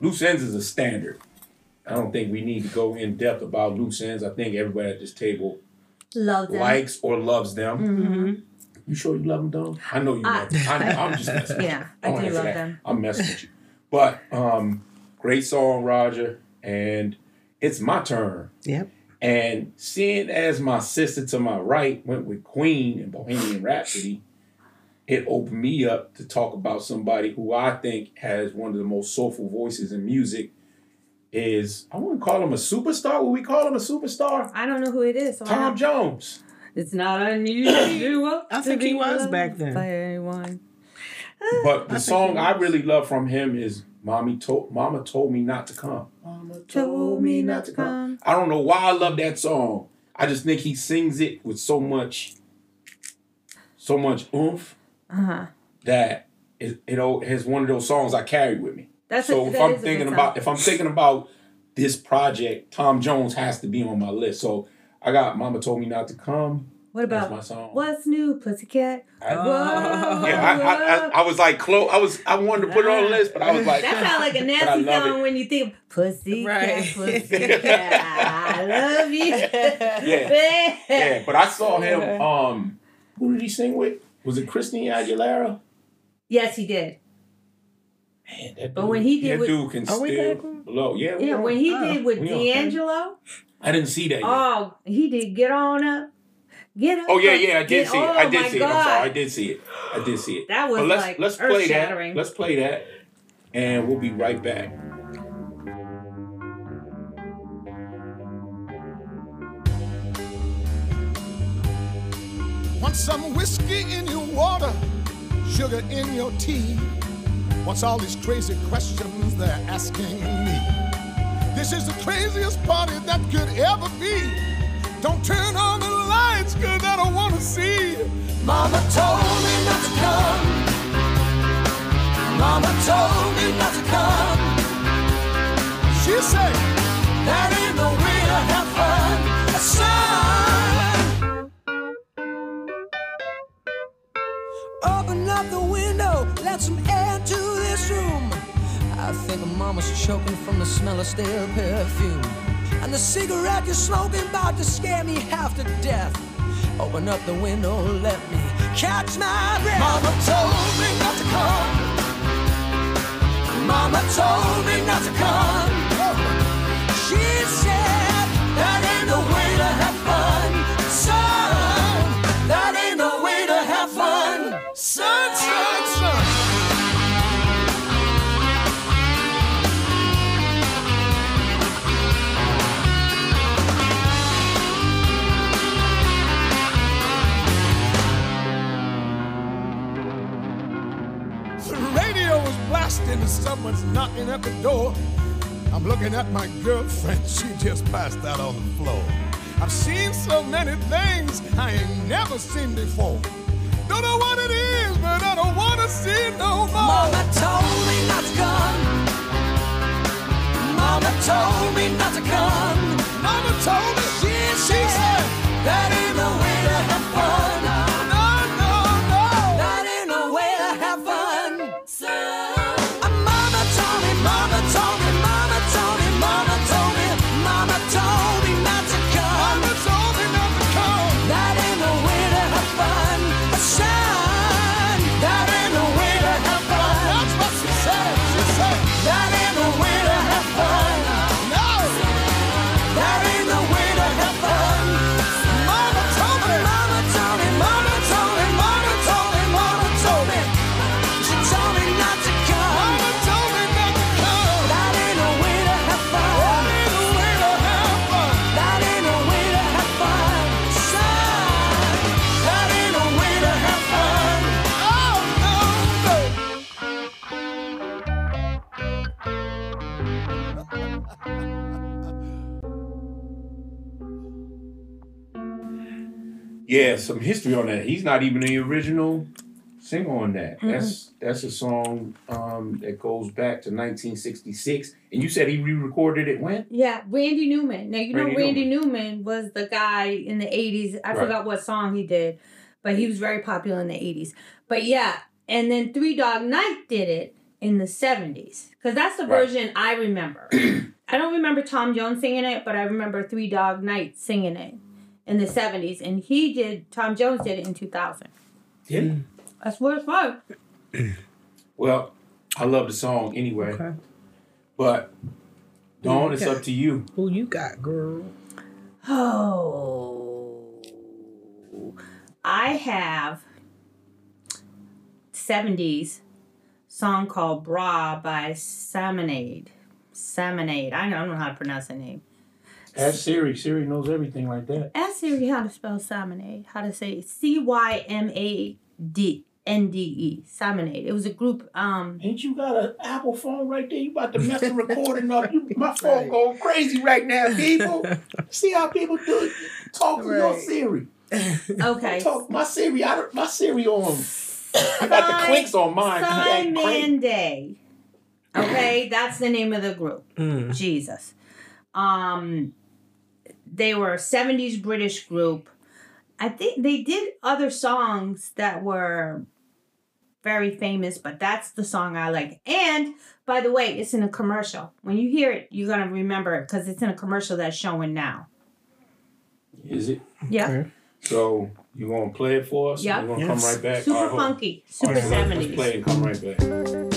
loose ends is a standard. I don't think we need to go in depth about loose ends. I think everybody at this table Love them. likes or loves them. You sure you love them, Dawn? I know you love them. I, I'm just messing. (laughs) with Yeah, you. I Don't do answer love that. them. I'm messing with you. But um, great song, Roger, and it's my turn. Yep. And seeing as my sister to my right went with Queen and Bohemian Rhapsody, it opened me up to talk about somebody who I think has one of the most soulful voices in music. Is I wouldn't call him a superstar. Would we call him a superstar? I don't know who it is. So Tom don't- Jones. It's not unusual. (coughs) I to think he be was loved back then. By anyone. But the song I really love from him is "Mommy told Mama told me not to come." Mama Told me not to come. I don't know why I love that song. I just think he sings it with so much, so much oomph Uh huh. that it, it o- is one of those songs I carry with me. That's so a, if that I'm is a good thinking about if I'm thinking about this project, Tom Jones has to be on my list. So I got "Mama told me not to come." What That's about my song. What's New, Pussycat? I- Whoa, Yeah, I, I, I, I was like close. I was I wanted to put it on the list, but I was like, That sounds like a (laughs) But I nasty song it. when you think Pussycat, Right. Pussycat. (laughs) I love you. Yeah. (laughs) Yeah, but I saw him. Um, who did he sing with? Was it Christina Aguilera? Yes, he did. Man, that But dude- when he did that with- dude can still blow. Yeah, Yeah, on. when he Oh, did with we. D'Angelo, I didn't see that. Yet. oh, he did Get On Up. Get Up. Oh yeah, yeah, I did Get- see it. oh, I did my see it. I'm God. sorry, I did see it. I did see it. That was but let's, like let's play that. earth-shattering. Let's play that, and we'll be right back. Want some whiskey in your water, sugar in your tea? What's all these crazy questions they're asking me? This is the craziest party that could ever be. Don't turn on the lights, cause I don't wanna see. Mama told me not to come. Mama told me not to come. She said, that ain't no way to have fun. Son. Up the window, let some air to this room. I think a mama's choking from the smell of stale perfume. And the cigarette you're smoking about to scare me half to death. Open up the window, let me catch my breath. Mama told me not to come. Mama told me not to come. She said that ain't the way someone's knocking at the door. I'm looking at my girlfriend, (laughs) she just passed out on the floor. I've seen so many things I ain't never seen before. Don't know what it is, but I don't wanna see no more. Mama told me not to come. Mama told me not to come. Mama told me She, she said that ain't the way to have fun. Yeah, some history on that. He's not even the original singer on that. That's that's a song um, that goes back to 1966. And you said he re-recorded it when? Yeah, Randy Newman. Now you know Randy Randy Newman. was the guy in the '80s. I Right. forgot what song he did, but he was very popular in the '80s. But yeah, and then Three Dog Night did it in the '70s because that's the Right. version I remember. (clears throat) I don't remember Tom Jones singing it, but I remember Three Dog Night singing it in the '70s, and he did. Tom Jones did it in 2000. Yeah. That's what it's like. (clears throat) Well, I love the song anyway. Okay. But Dawn, it's up to you. Who you got, girl? Oh, I have 70s song called Bra by Salmonade. Salmonade. I don't know how to pronounce the name. Ask Siri. Siri knows everything like that. Ask Siri how to spell Salmonade. How to say C Y M A D N D E. Salmonade. It was a group. Um, Ain't you got an Apple phone right there? You about to mess the (laughs) recording up. You, my phone going crazy right now, people. (laughs) See how people do it? Talk to your Right. Siri. okay. (laughs) Talk my Siri. I don't, my Siri on. I got the clinks on mine. He. Cymande. Okay, that's the name of the group. Mm. Jesus. Um, they were a 70s British group. I think they did other songs that were very famous, but that's the song I like. And by the way, it's in a commercial. When you hear it, you're gonna remember it because it's in a commercial that's showing now. Is it? Yeah, So you gonna play it for us? Yeah. We're gonna Yes. come right back. super All right, hold on. funky, super right, so let's- let's seventies. play it and come right back.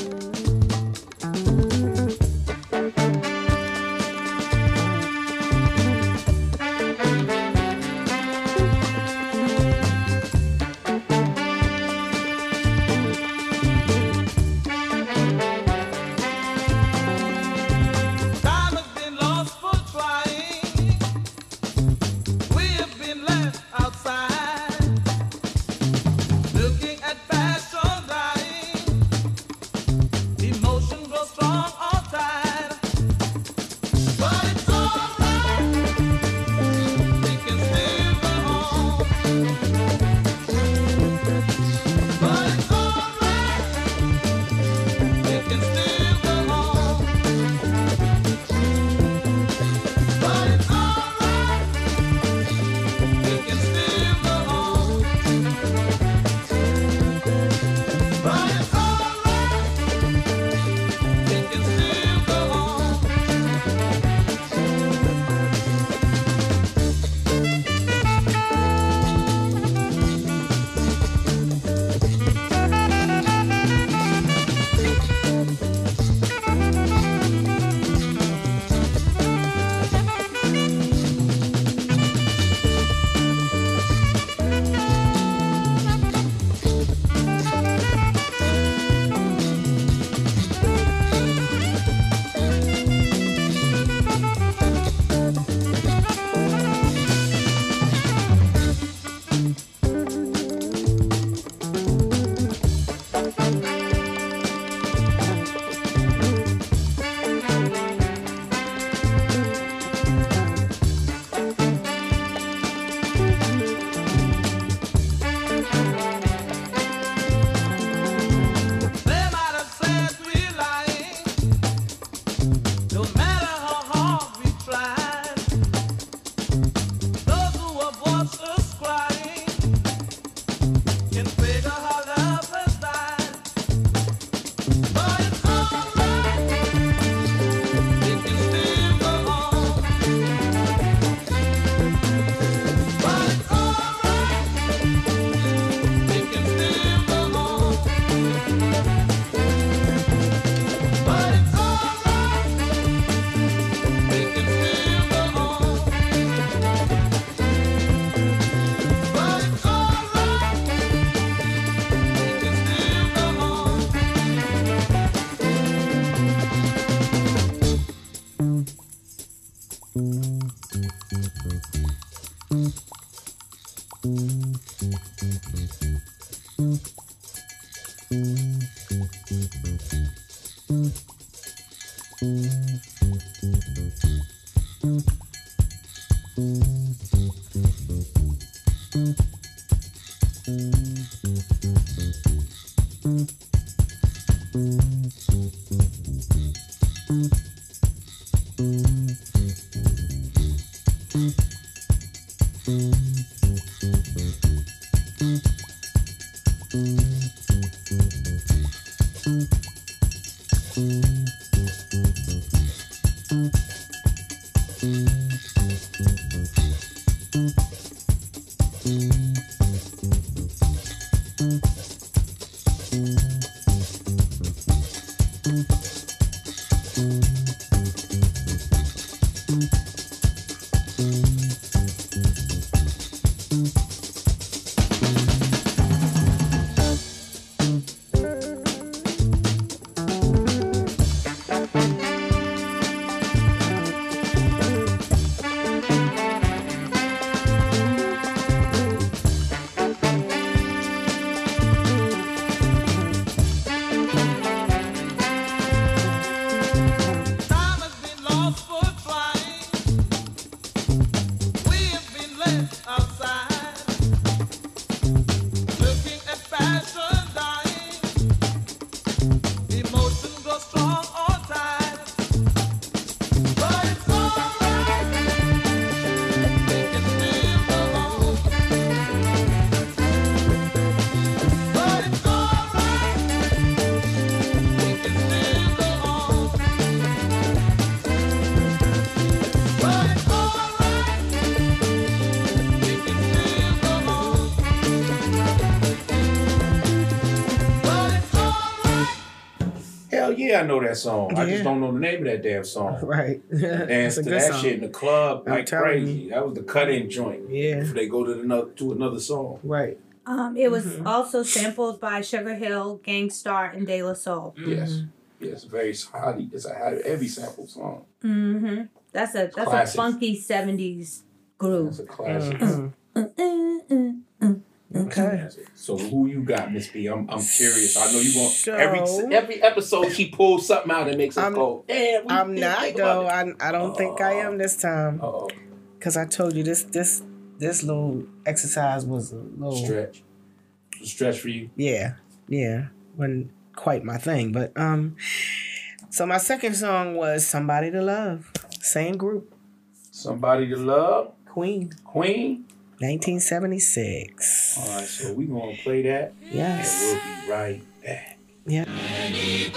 I know that song. I just don't know the name of that damn song. (laughs) Right. (laughs) Dance to that song. shit in the club I'm like telling crazy. That was the cut-in joint. Yeah. Before they go to another to another song. Right. Um, it was Mm-hmm. also sampled by Sugar Hill, Gang Starr, and De La Soul. Yes. Yes, very highly. It's a high- heavy sample song. Mm-hmm. That's a that's Classic. a funky seventies groove. It's a classic. Mm-hmm. Okay. So who you got, Miss B? I'm I'm curious. I know you want So- every every episode she pulls something out and makes us I'm- go. Damn, I'm didn't though. I, I don't think I am this time. Uh-oh. Cause I told you this this this little exercise was a little Stretch. Stretch for you. yeah yeah wasn't quite my thing. But um, so my second song was "Somebody to Love," same group, Somebody to love. Queen, Queen. 1976. All right, so we gonna play that, and Yes. we'll be right back. Yeah. Each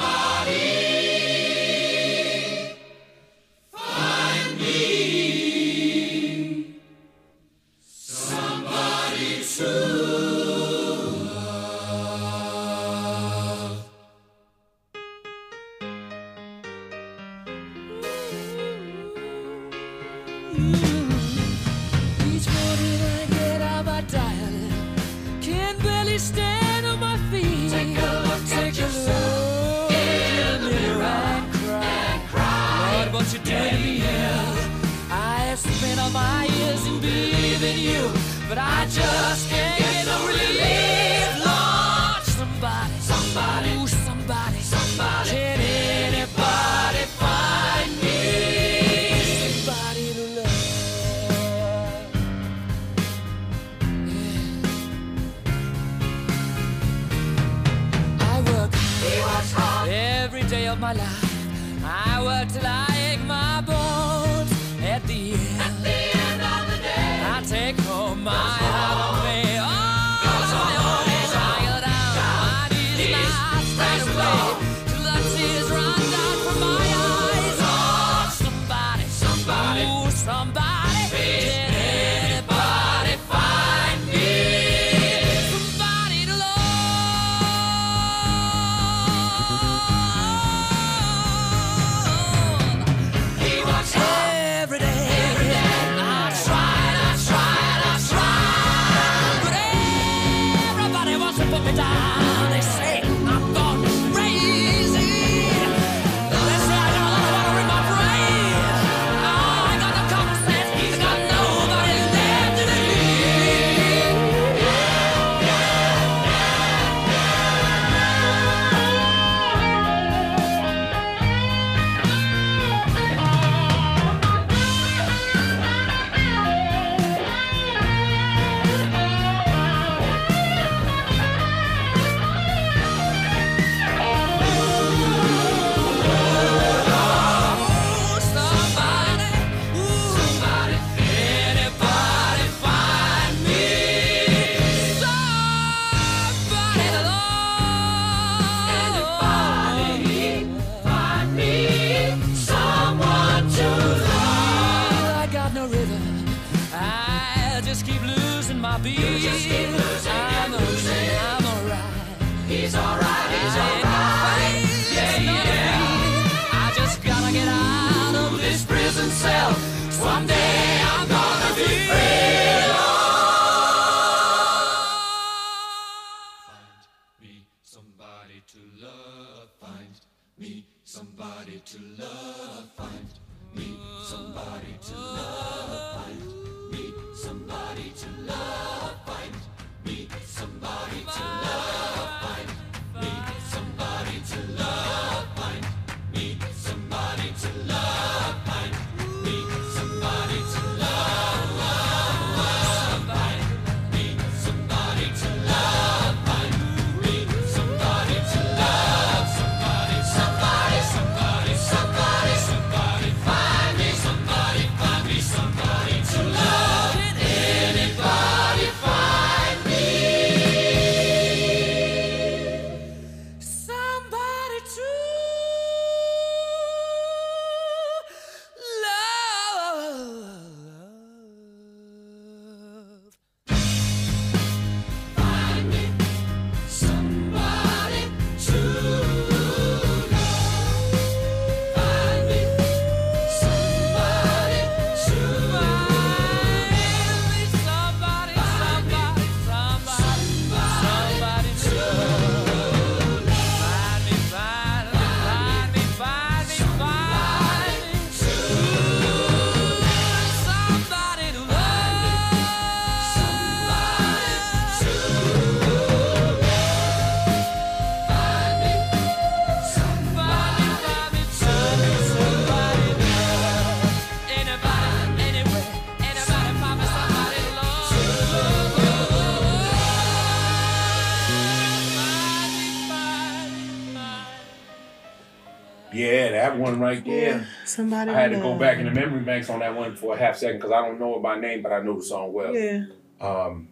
that one right there. Somebody. I had to to go back in the memory banks on that one for a half second because I don't know it by name, but I know the song well. Yeah. Um,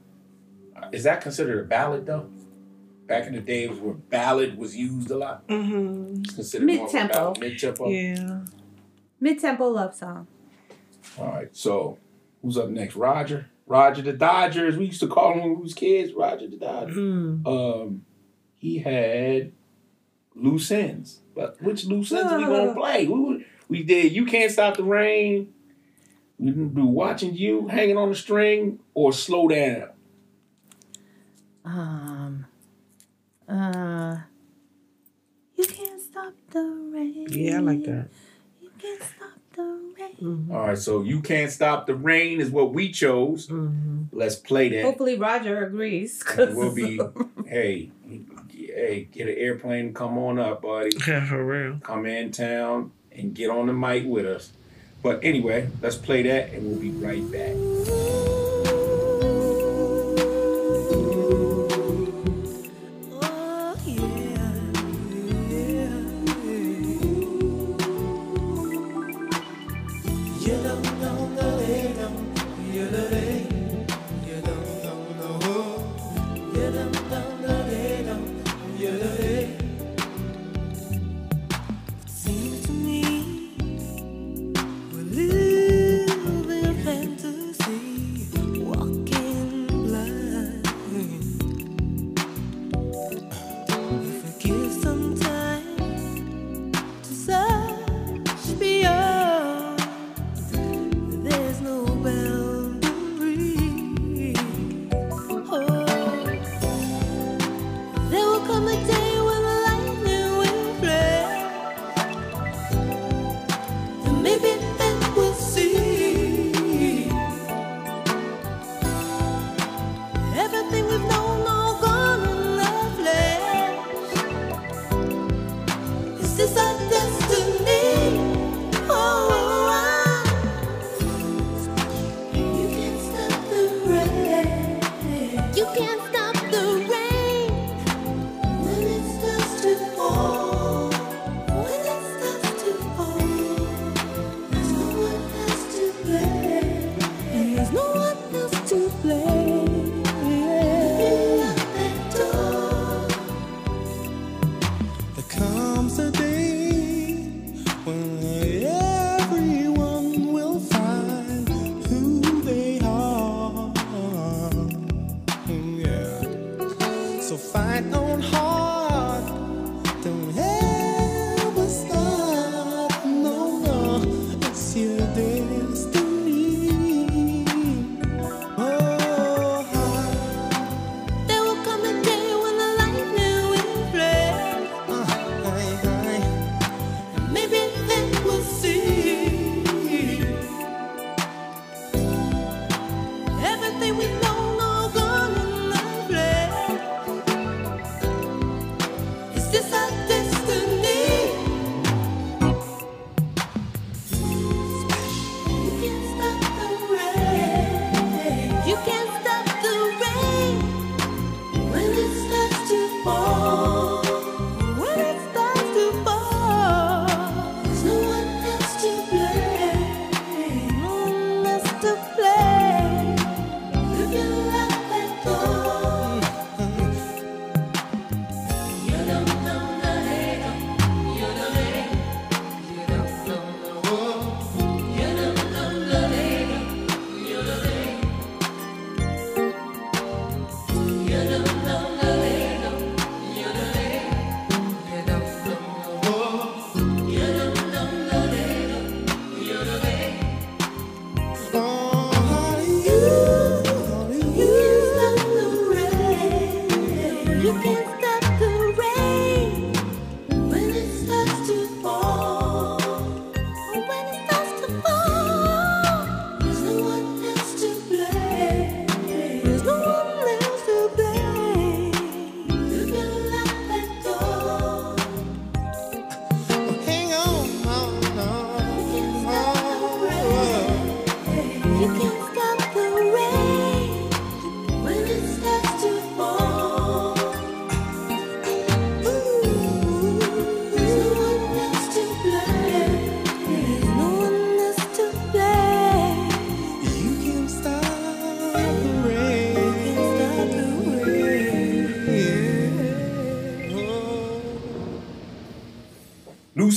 is that considered a ballad though? Back in the days where ballad was used a lot. Mm-hmm. It's considered more of a Mid-tempo. Mid-tempo. Yeah. Mid tempo love song. All right. So who's up next? Roger. Roger the Dodgers. We used to call him when we was kids. Roger the Dodgers. Mm. Um, he had loose ends. But which loose ends are we gonna play? We, we did. You can't stop the rain. We didn't do watching you hanging on the string or slow down. Um. Uh. You can't stop the rain. Yeah, I like that. You can't stop the rain. All right, so you can't stop the rain is what we chose. Mm-hmm. Let's play that. Hopefully Roger agrees. We'll be, (laughs) hey, hey, get an airplane, come on up, buddy. (laughs) Yeah, for real. Come in town and get on the mic with us. But anyway, let's play that and we'll be right back.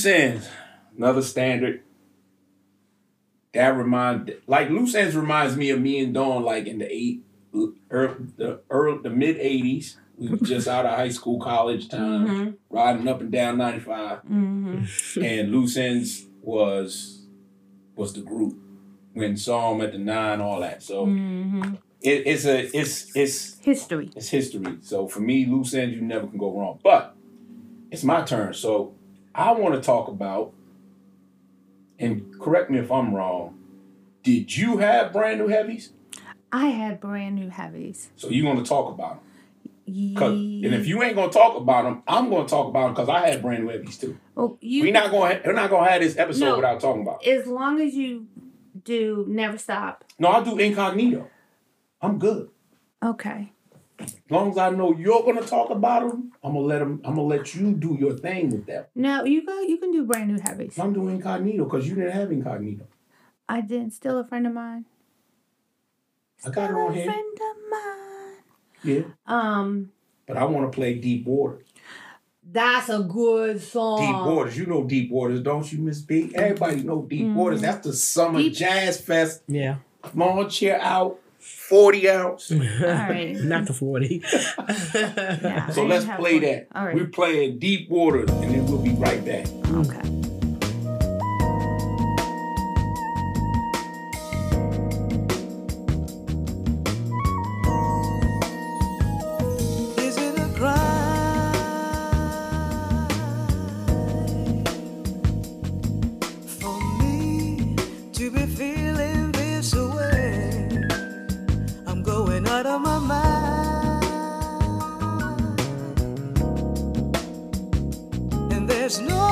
Loose ends, another standard. That remind like loose ends reminds me of me and Dawn like in the eight, er, the early, the mid '80s. We was just out of high school, college time, riding up and down 95. And loose ends was was the group when saw 'em at the nine, all that. So it, it's a it's it's History. it's history. So for me, loose ends, you never can go wrong. But it's my turn. So I want to talk about, and correct me if I'm wrong, did you have brand new heavies? I had brand new heavies. So you're going to talk about them. Ye- and if you ain't going to talk about them, I'm going to talk about them because I had brand new heavies too. oh, you we not going. We're not going to have this episode No. without talking about. It. as long as you do never stop. No, I do incognito. I'm good. Okay. As long as I know you're going to talk about them, I'm gonna let them. I'm gonna let you do your thing with them. No, you go. You can do brand new habits. I'm doing incognito because you didn't have incognito. I didn't. Still a friend of mine. I got it on a here. friend of mine. Yeah, Um, but I want to play Deep Waters. that's a good song. Deep Waters, you know Deep Waters, don't you, Miss B? Everybody know Deep Waters. That's the summer Deep- jazz fest. Yeah. Come on, cheer out, forty ounce. All (laughs) right. Not the 40. (laughs) Yeah, So let's play one. that. All right. We're playing Deep Waters, and then we'll be right back. Okay. No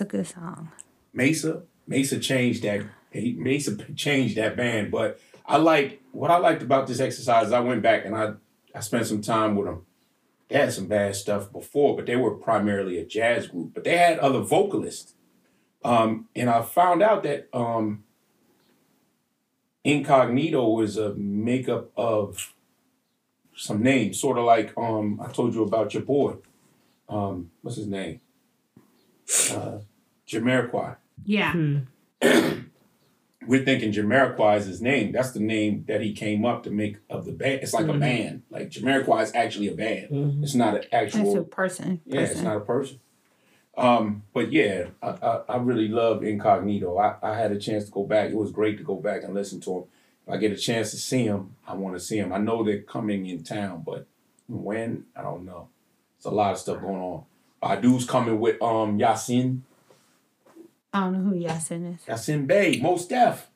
A good song. Mesa, Mesa changed that. Mesa changed that band, but I like what I liked about this exercise. is I went back and I I spent some time with them. They had some bad stuff before, but they were primarily a jazz group. But they had other vocalists, um, and I found out that um, Incognito was a makeup of some names, sort of like um, I told you about your boy. Um, what's his name? Uh, Jamiroquai Yeah. we're thinking Jamiroquai is his name. That's the name that he came up to make of the band. It's like a band. Like Jamiroquai is actually a band. It's not an That's a actual. person. Yeah, it's not a person. Um, but yeah, I, I, I really love Incognito. I, I had a chance to go back. It was great to go back and listen to him. If I get a chance to see him, I want to see him. I know they're coming in town, but when I don't know. It's a lot of stuff going on. Badu's coming with um Yasin, I don't know who Yasin is. Yasin Bey, Mos Def.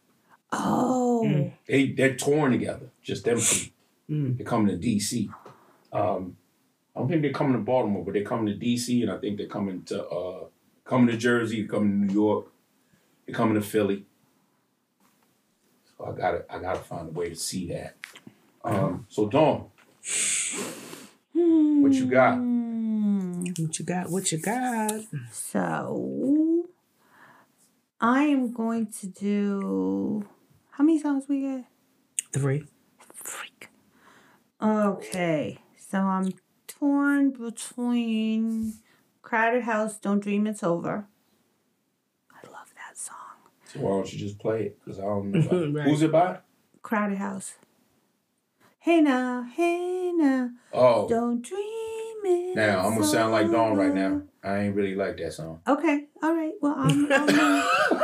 Oh. they they're touring together. Just them two. They're coming to DC. Um, I don't think they're coming to Baltimore, but they're coming to DC, and I think they're coming to uh, coming to Jersey, they're coming to New York, they're coming to Philly. So I gotta I gotta find a way to see that. Um, so Dawn, what you got? What you got? What you got? So I am going to do how many songs we get? Three. Freak. Okay. So I'm torn between Crowded House, Don't Dream It's Over. I love that song. So why don't you just play it? Because I don't know. (laughs) Right. Who's it by? Crowded House. Hey now, hey now, Oh, don't dream it. now I'm gonna sound like Dawn right now. I ain't really like that song. Okay, all right. Well, I'm, (laughs) I'm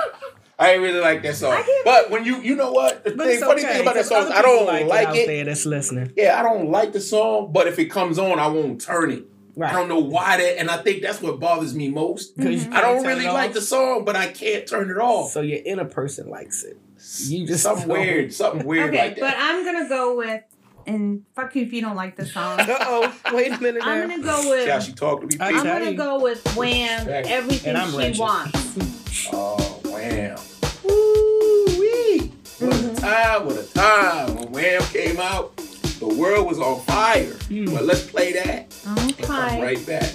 I ain't really like that song. But when you you know what the But thing, it's funny okay, thing about that 'cause song is I don't people like, out it. there that's listening. Yeah, I don't like the song, but if it comes on, I won't turn it. Right. I don't know why that, and I think that's what bothers me most. Mm-hmm. 'Cause you I don't really like the song, but I can't turn it off. So your inner person likes it. You just something don't. weird, something weird okay, like that. but. I'm gonna go with and fuck you if you don't like the song. (laughs) Uh oh. Wait a minute. I'm gonna go See how with she talked to me. I I'm gonna go with Wham. Everything And I'm she wretched. wants. Oh, wham. Woo wee. What Mm-hmm. a time, what a time. When Wham came out, the world was on fire. Mm. But let's play that and come Okay. right back.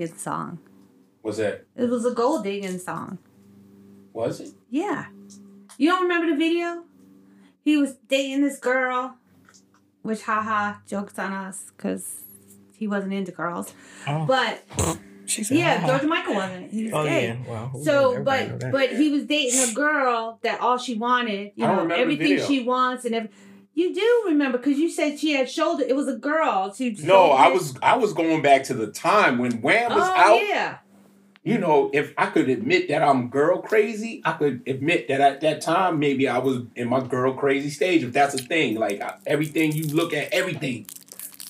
Digging song. was that? It was a gold digging song. Was it? Yeah. You don't remember the video? He was dating this girl, which haha, jokes on us because he wasn't into girls. Oh. But (laughs) She said, yeah, "Ah." George Michael wasn't. He was Oh gay. yeah. Well. who? So, but but he was dating a girl that all she wanted, you I know, everything she wants and every. You do remember because you said she had shoulder. It was a girl. She No, I was I was going back to the time when Wham was Oh out. yeah, You know, if I could admit that I'm girl crazy, I could admit that at that time maybe I was in my girl crazy stage. If that's a thing, like I, everything you look at everything.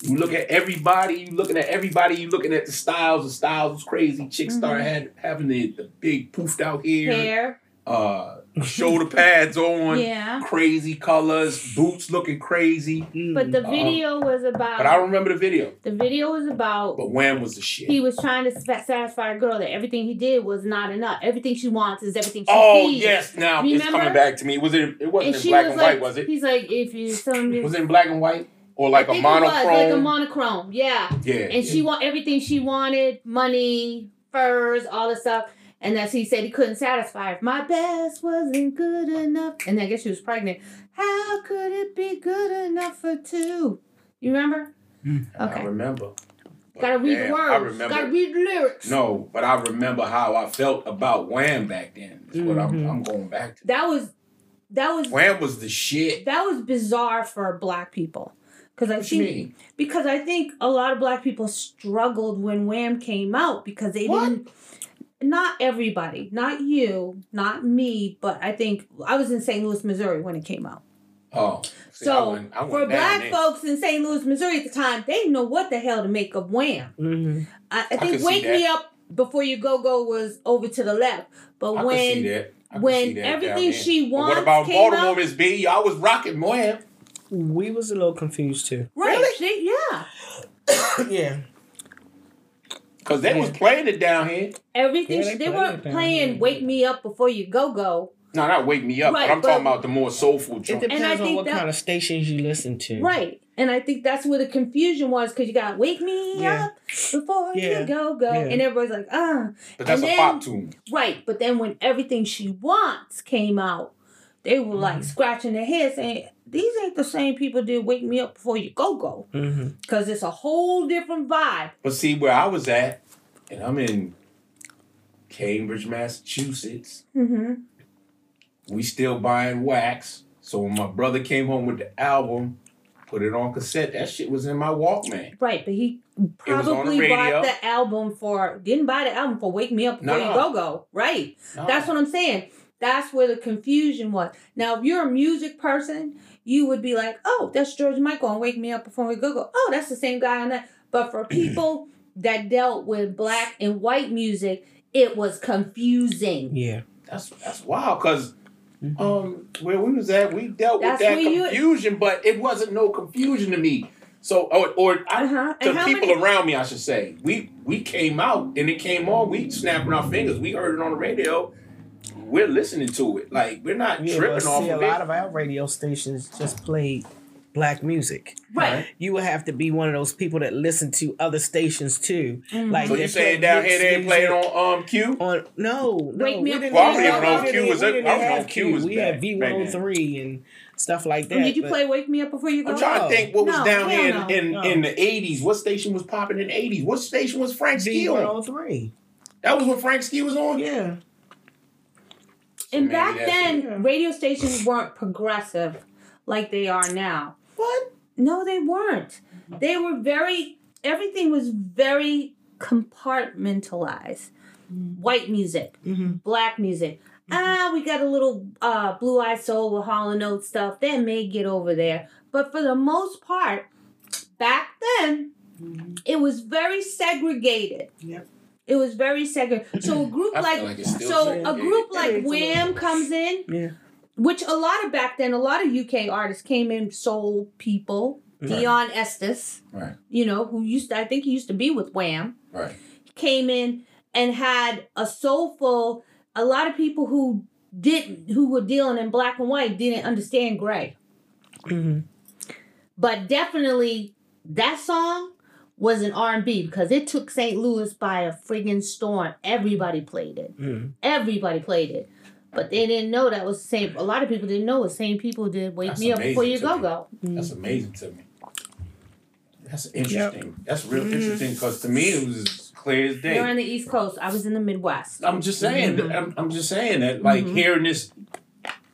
You look at everybody, you looking at everybody, you looking at the styles, the styles was crazy. Chicks started had, having the, the big poofed out hair, hair. uh shoulder pads on, Yeah. crazy colors, boots looking crazy. But the Uh, video was about. But I don't remember the video. the video was about. But Wham was the shit. He was trying to satisfy a girl that everything he did was not enough. Everything she wants is everything she Oh sees. yes, now it's coming back to me. Was it? It wasn't And in black was and like, white, was it? he's like, if you Was it in black and white or like a think it was, monochrome? like a monochrome, yeah. yeah. And she want everything she wanted, money, furs, all this stuff. And that's he said he couldn't satisfy her. My best wasn't good enough. And I guess she was pregnant. How could it be good enough for two? You remember? Okay, I Okay. remember. Gotta read Damn, the I remember. Gotta read the lyrics. No, but I remember how I felt about Wham back then. That's what Mm-hmm. I'm, I'm going back to. That was that was Wham was the shit. that was bizarre for black people. Cause I What think because I think a lot of black people struggled when Wham came out because they What? didn't. Not everybody, not you, not me, but I think I was in St. Louis, Missouri when it came out. Oh, see, I so went- I went for black there. folks in St. Louis, Missouri at the time, they didn't know what the hell to make of Wham. Mm-hmm. I, I think see Wake. Me Up Before You Go Go was over to the left, but I when see that. I when see that everything there. she But wants What about came Baltimore, out- Miss B? Y'all was rocking Wham. We was a little confused too. right, she- yeah, (coughs) yeah. Because they was playing it down here. everything Yeah, they they, weren't playing there. "Wake Me Up Before You Go Go." No, not Wake Me Up, Right, but I'm but- talking about the more soulful It joint. depends I on think what that- kind of stations you listen to. Right. And I think that's where the confusion was because you got wake me Yeah. up before Yeah. you go go. Yeah. And everybody's like, ah. But that's and a then- pop tune. Right. But then when everything she wants came out, they were like Mm-hmm. scratching their heads saying, These ain't the same people that wake me up before you go go. Mm-hmm. Because it's a whole different vibe. But see where I was at, and I'm in Cambridge, Massachusetts. Mm-hmm. We still buying wax. So when my brother came home with the album, put it on cassette. That shit was in my Walkman. Right, but he was on the probably bought the album for didn't buy the album for Wake Me Up Before No. You Go Go. Right. No. That's what I'm saying. That's where the confusion was. Now, if you're a music person, you would be like, "Oh, that's George Michael on Wake Me Up Before We Go Go." Oh, that's the same guy on that. But for (clears throat) people that dealt with black and white music, it was confusing. Yeah. That's that's wild because um where we was at, we dealt That's with that where you- confusion, but it wasn't no confusion to me. So or or I, Uh-huh. to people many- around me, I should say, we we came out and it came on. We snapping our fingers. We heard it on the radio. We're listening to it. Like we're not Yeah, but tripping off see, a of lot of our radio stations just played black music. Right. You would have to be one of those people that listen to other stations too. Mm-hmm. Like so you they saying down here they ain't playing on um Q? on no, no. Wake Me Up didn't Well, I don't even know if Q was a- I don't know if Q was We had V one hundred three and stuff like that. And did you but- play Wake Me Up Before You Go I'm trying to think what was No, down here no. in, No. in the 80s. What station was popping in the 80s? What station was Frank Ski V on? hundred three? That was when Frank Ski was on? Yeah. And maybe back then, it. radio stations weren't progressive like they are now. What? No, they weren't. They were very, everything was very compartmentalized. White music, black music. Ah, we got a little uh, blue eyed soul with Hall and Oates stuff. That may get over there. But for the most part, back then, it was very segregated. Yep. It was very segregated. So a (clears throat) group like, like it's still so a group like is a little- Wham comes in, Yeah. which a lot of back then, a lot of UK artists came in, soul people, Deon Estus, Right, you know, who used to, I think he used to be with Wham, right. came in and had a soulful, a lot of people who didn't, who were dealing in black and white didn't understand gray. Mhm. but definitely that song was an R&B because it took St. Louis by a friggin' storm. Everybody played it. Mm. Everybody played it. But they didn't know that was the same. A lot of people didn't know it the same people did Wake That's Me Up Before amazing You Go Go. That's amazing to me. That's interesting. That's real interesting because to me it was clear as day. You're on the East Coast. I was in the Midwest. I'm just saying. Mm-hmm. I'm, I'm just saying that. Like hearing this,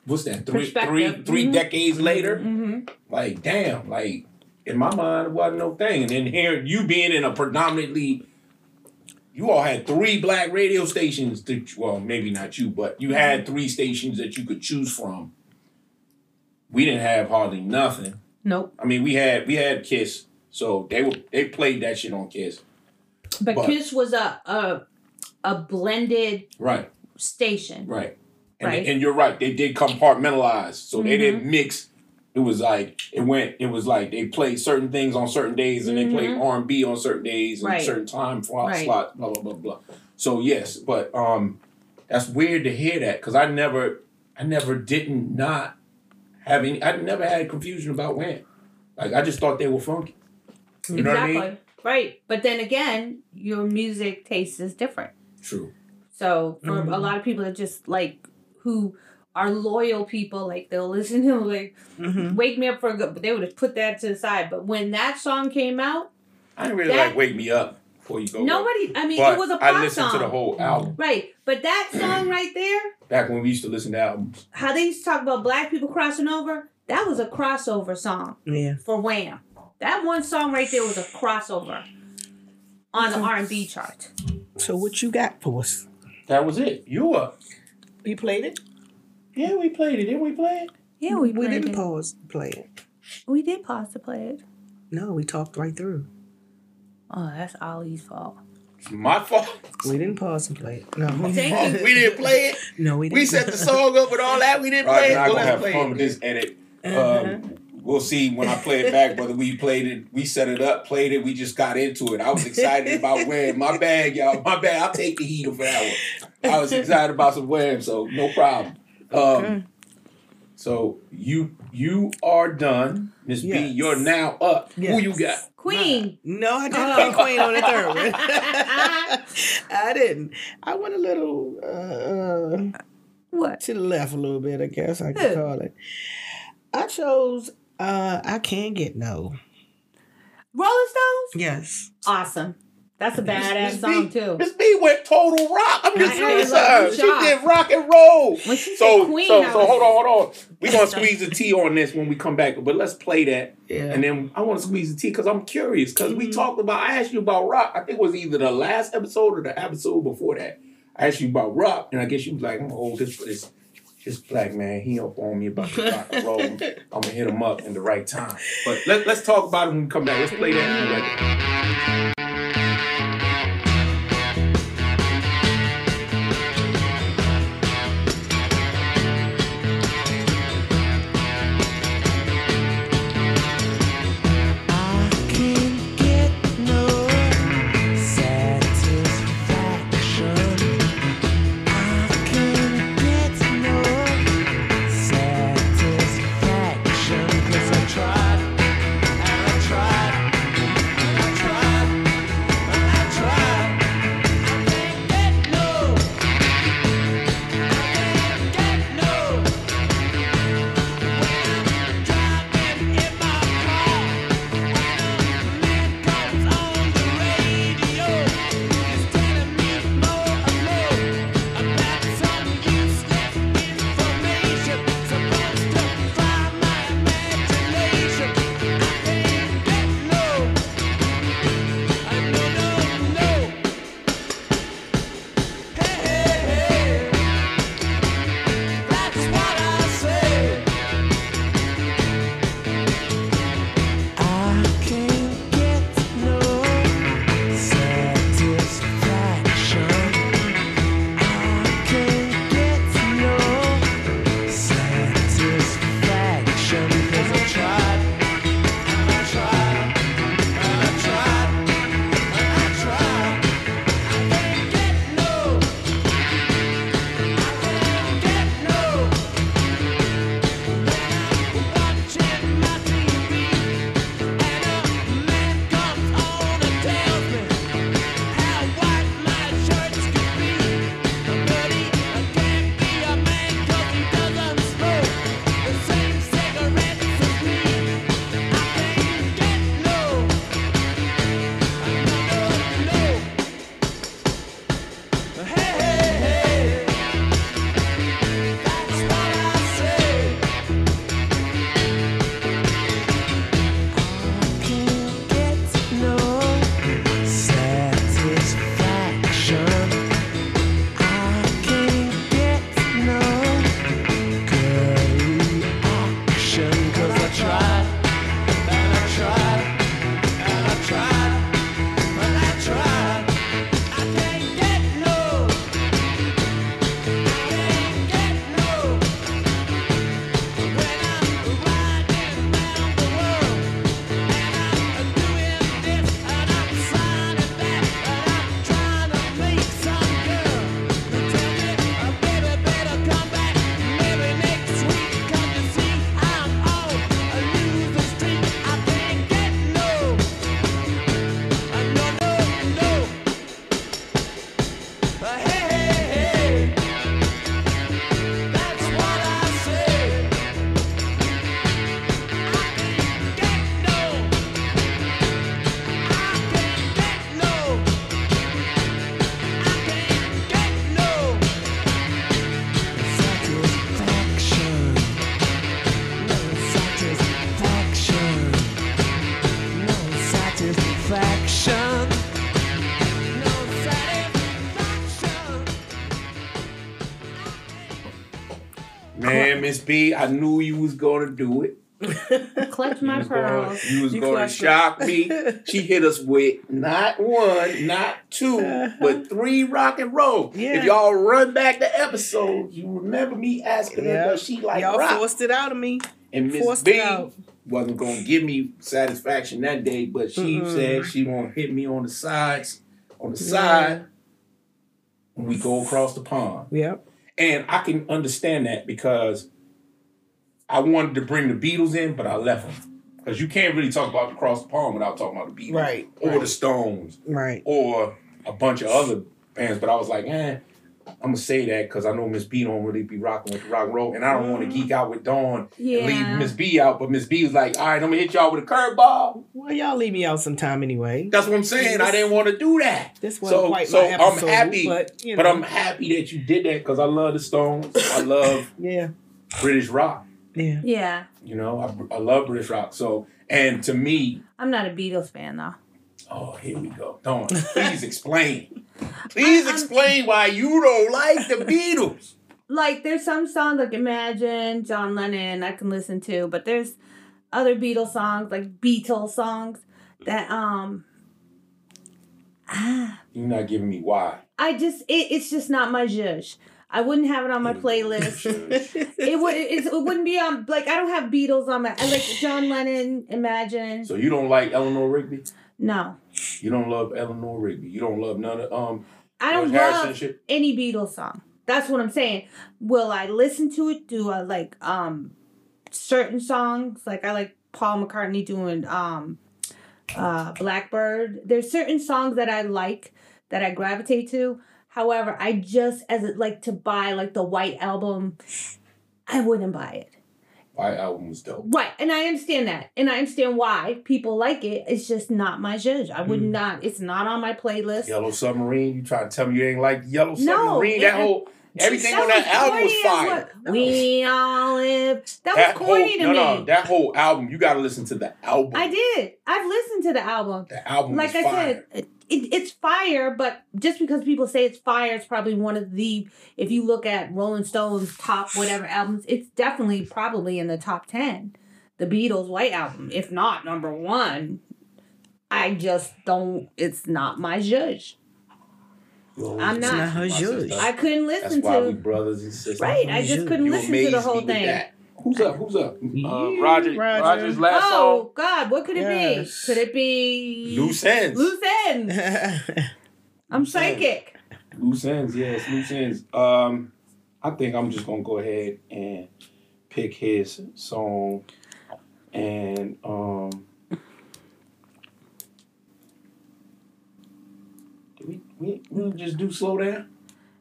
what's that? three, three, three three, Perspective. three Mhm. decades later. hmm Like, damn. Like in my mind, it wasn't no thing. And then here, you being in a predominantly, you all had three black radio stations. To, well, maybe not you, but you had three stations that you could choose from. We didn't have hardly nothing. Nope. I mean, we had we had Kiss, so they were they played that shit on Kiss. But, But- Kiss was a, a a blended Right. station. Right. And, Right. and you're right. They did compartmentalize, so they didn't Mm-hmm. mix. It was like it went. It was like they played certain things on certain days, and they played R and B on certain days and Mm-hmm. Right. certain time slot, Right. slots. Blah blah blah blah. So yes, but um, that's weird to hear that because I never, I never didn't not have any. I never had confusion about when. Like I just thought they were funky. You know what I exactly. mean? Right. But then again, your music taste is different. True. So for Mm-hmm. a lot of people that just like who are loyal people, like they'll listen to like Mm-hmm. wake me up for a good but they would have put that to the side. But when that song came out, I didn't really That- like "Wake Me Up" before you go. nobody I mean But it was a pop I listened song. to the whole album Right. But that (clears throat) song right there, back when we used to listen to albums. how they used to talk about black people crossing over, that was a crossover song Yeah. for Wham. That one song right there was a crossover on the R and B chart. So what you got for us? That was it. You were. You played it? Yeah, we played it. Didn't we play it? Yeah, we, We played didn't it. pause to play it. We did pause to play it. No, we talked right through. Oh, that's Ollie's fault. It's my fault. We didn't pause to play it. No, we didn't. you. we didn't play it. No, we didn't. We set the song up and all that. We didn't All right, play it. now I'm Well, gonna let's have play fun with it. this edit. Uh-huh. Um, we'll see when I play it back whether we played it. We set it up, played it. We just got into it. I was excited about Wham. My bad, y'all. My bad. I'll take the heat for that one. I was excited about some Wham, so no problem. Um, so you you are done, Miss B. You're now up. Who you got? Queen. No, I didn't Oh. (laughs) pick Queen on the third one. (laughs) I didn't. I went a little uh, What? to the left a little bit, I guess I Who? could call it. I chose uh, I Can't Get No. Rolling Stones? Yes. Awesome. That's a badass Miss song B- too. Miss B went total rock. I'm just I- I serious. her. She job. did rock and roll. When she So, said Queen, so, I so hold on, hold on. (laughs) We're gonna squeeze the tea on this when we come back, but let's play that. Yeah. And then I want to squeeze the tea because I'm curious. Because Mm-hmm. we talked about, I asked you about rock. I think it was either the last episode or the episode before that. I asked you about rock, and I guess you was like, I'm gonna hold this for this. This black man, he up on me about the rock and roll. (laughs) I'm gonna hit him up in the right time. But let, let's talk about it when we come back. Let's play that. Miss B, I knew you was gonna do it. (laughs) Clutch You my was gonna, pearls. you was You gonna clutched shock me. (laughs) She hit us with not one, not two, but three rock and roll. Yeah. If y'all run back the episode, you remember me asking her Yeah. does she like Y'all rock. forced it out of me. and Miss forced B wasn't gonna give me satisfaction that day, but she Mm-mm. said she gonna hit me on the sides, on the Yeah. side when we go across the pond. Yep. And I can understand that because I wanted to bring the Beatles in, but I left them. Because you can't really talk about the Cross the Pond without talking about the Beatles. Right, Or right. the Stones. Right. Or a bunch of other bands. But I was like, eh, I'm going to say that because I know Miss B don't really be rocking with the rock and roll. And I don't want to geek out with Dawn and leave Yeah. Miss B out. But Miss B was like, all right, I'm going to hit y'all with a curveball. Well, y'all leave me out sometime anyway. That's what I'm saying. I didn't want to do that. This wasn't so, quite so my episode, I'm happy, but, you but. I'm happy that you did that because I love the Stones. I love (laughs) Yeah. British rock. Yeah. Yeah. You know, I, I love British rock. So, and to me, I'm not a Beatles fan though. oh, here we go. Dawn, please (laughs) explain. Please I'm- explain why you don't like the Beatles. Like there's some songs like Imagine, John Lennon I can listen to, but there's other Beatles songs like Beatles songs that um ah, You're not giving me why. I just it, it's just not my zhuzh. I wouldn't have it on my playlist. (laughs) it would it, it wouldn't be on like I don't have Beatles on my I like John Lennon, Imagine. So you don't like Eleanor Rigby? No. You don't love Eleanor Rigby. You don't love none of um. I don't Harrison love shit? any Beatles song. That's what I'm saying. Will I listen to it? Do I like um certain songs? Like I like Paul McCartney doing um uh Blackbird. There's certain songs that I like that I gravitate to. However, I just as it like to buy like the white album, I wouldn't buy it. White album was dope. Right, and I understand that, and I understand why people like it. It's just not my zhuzh. I Mm. would not. It's not on my playlist. Yellow Submarine. You trying to tell me you ain't like Yellow Submarine? No, that whole everything That on that album was fire. what- We all live. That, That was corny whole, to no, me. no, that whole album. You got to listen to the album. I did. I've listened to the album. The album Like I fire. said, it, it, it's fire, but just because people say it's fire, it's probably one of the. If you look at Rolling Stones top whatever albums, it's definitely probably in the top ten. The Beatles' White Album, if not number one. I just don't. It's not my judge. Yo, I'm not- not her my judge. I couldn't listen That's listen why we to. brothers and sisters. Right, I just couldn't You listen to the whole thing. that. Who's up? Who's up? Uh, Roger, Roger. Roger's last song. Oh song. God, what could it Yes. be? Could it be Loose ends. Loose ends. (laughs) I'm Loose ends. psychic. Loose ends, yes, loose ends. Um, I think I'm just gonna go ahead and pick his song, and um, did we we we just do slow down.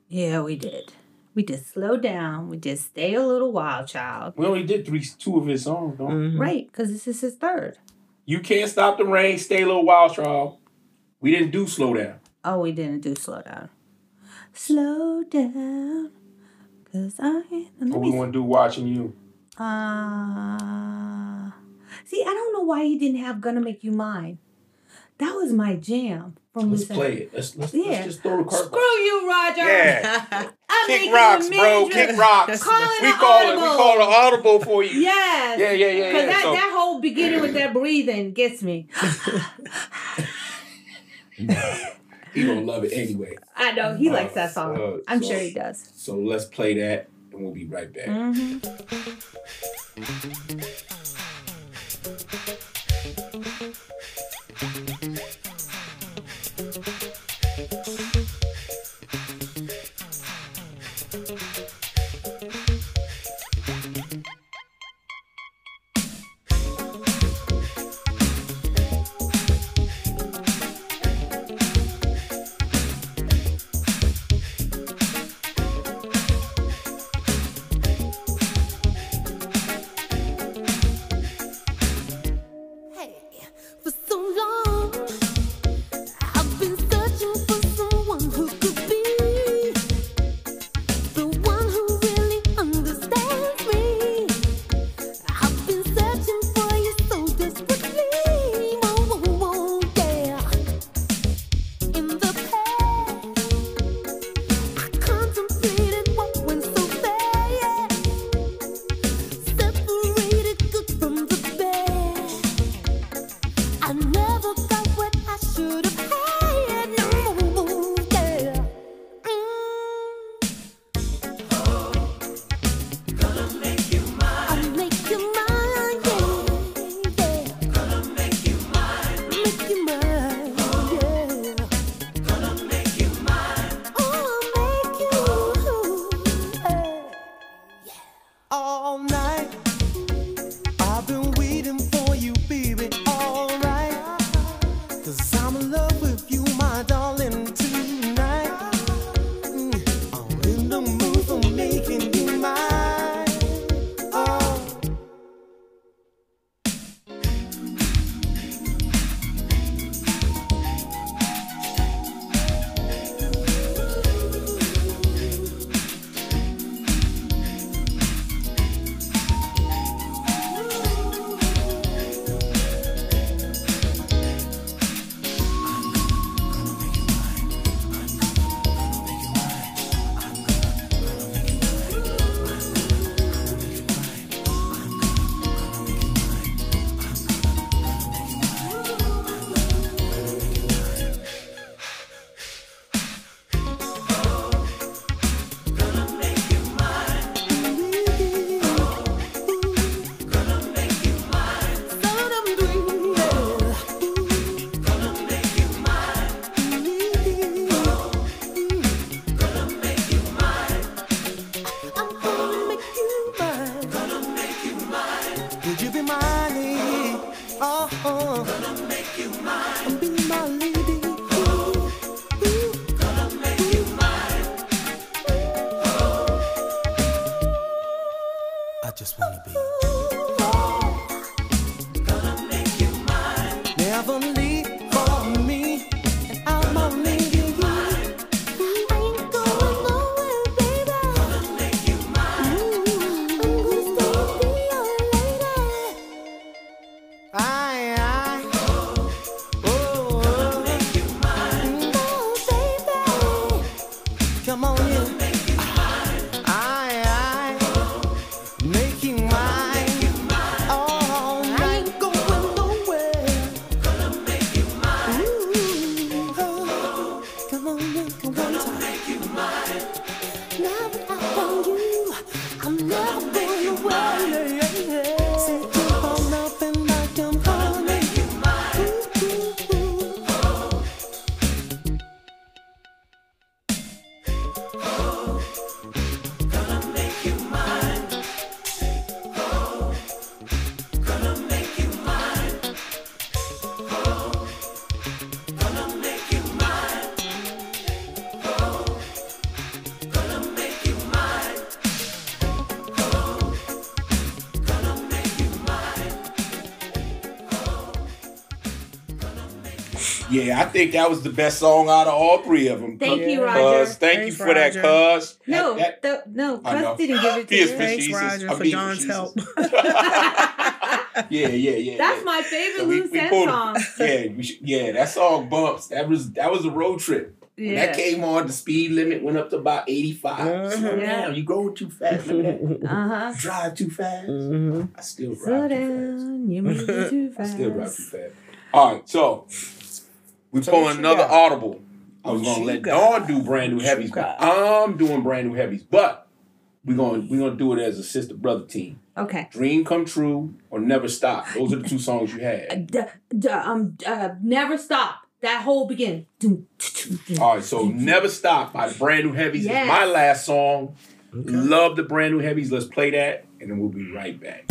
Yeah, we did. We just slow down. We just stay a little while, child. We only did three, two of his songs, though. Mhm. Right, because this is his third. You can't stop the rain. Stay a little while, child. We didn't do slow down. Oh, we didn't do slow down. Slow down, cause I. Let What we me. want to do watching you. Uh, see, I don't know why he didn't have "Gonna Make You Mine." That was my jam from Let's Loose play it. Let's let's, Yeah. let's just throw the curtain. Screw you, Roger. Yeah. (laughs) I'm Kick rocks, bro. Kick rocks. (laughs) Calling we an call it. We call it audible for you. Yes. Yeah, yeah, yeah, Cause yeah. that, So- that whole beginning with that breathing gets me. (laughs) He gonna love it anyway. I know he likes that song. Uh, I'm so- sure he does. So let's play that, and we'll be right back. hmm Yeah, I think that was the best song out of all three of them. Thank you, Roger. Cuz, thank Thanks, you for that, Roger. cuz. No, That- the, no, I. Cuz didn't give it to you. fish- Thanks, Jesus. Roger, I for John's Jesus. help. (laughs) yeah, yeah, yeah. That's yeah. my favorite So we- Lou Sen pulled- song. (laughs) Yeah, we should, yeah, that song bumps. That was that was a road trip. When Yeah. that came on, the speed limit went up to about 85. Slow Mhm. Yeah. down, you going too fast. Look. Uh huh. Drive too fast. Mhm. I still drive Slow too fast. down, you're moving too I still drive too fast. All right, so we So pulling what you another got? audible. I was gonna let got? Dawn do brand new heavies, but? I'm doing brand new heavies. But we're gonna we're gonna do it as a sister brother team. Okay. Dream come true or never stop. Those are the two songs you had. (laughs) D- d- um, uh, never stop. That whole begin. All right, so never stop by the brand new heavies Yes. is my last song. Okay. Love the brand new heavies. Let's play that, and then we'll be right back.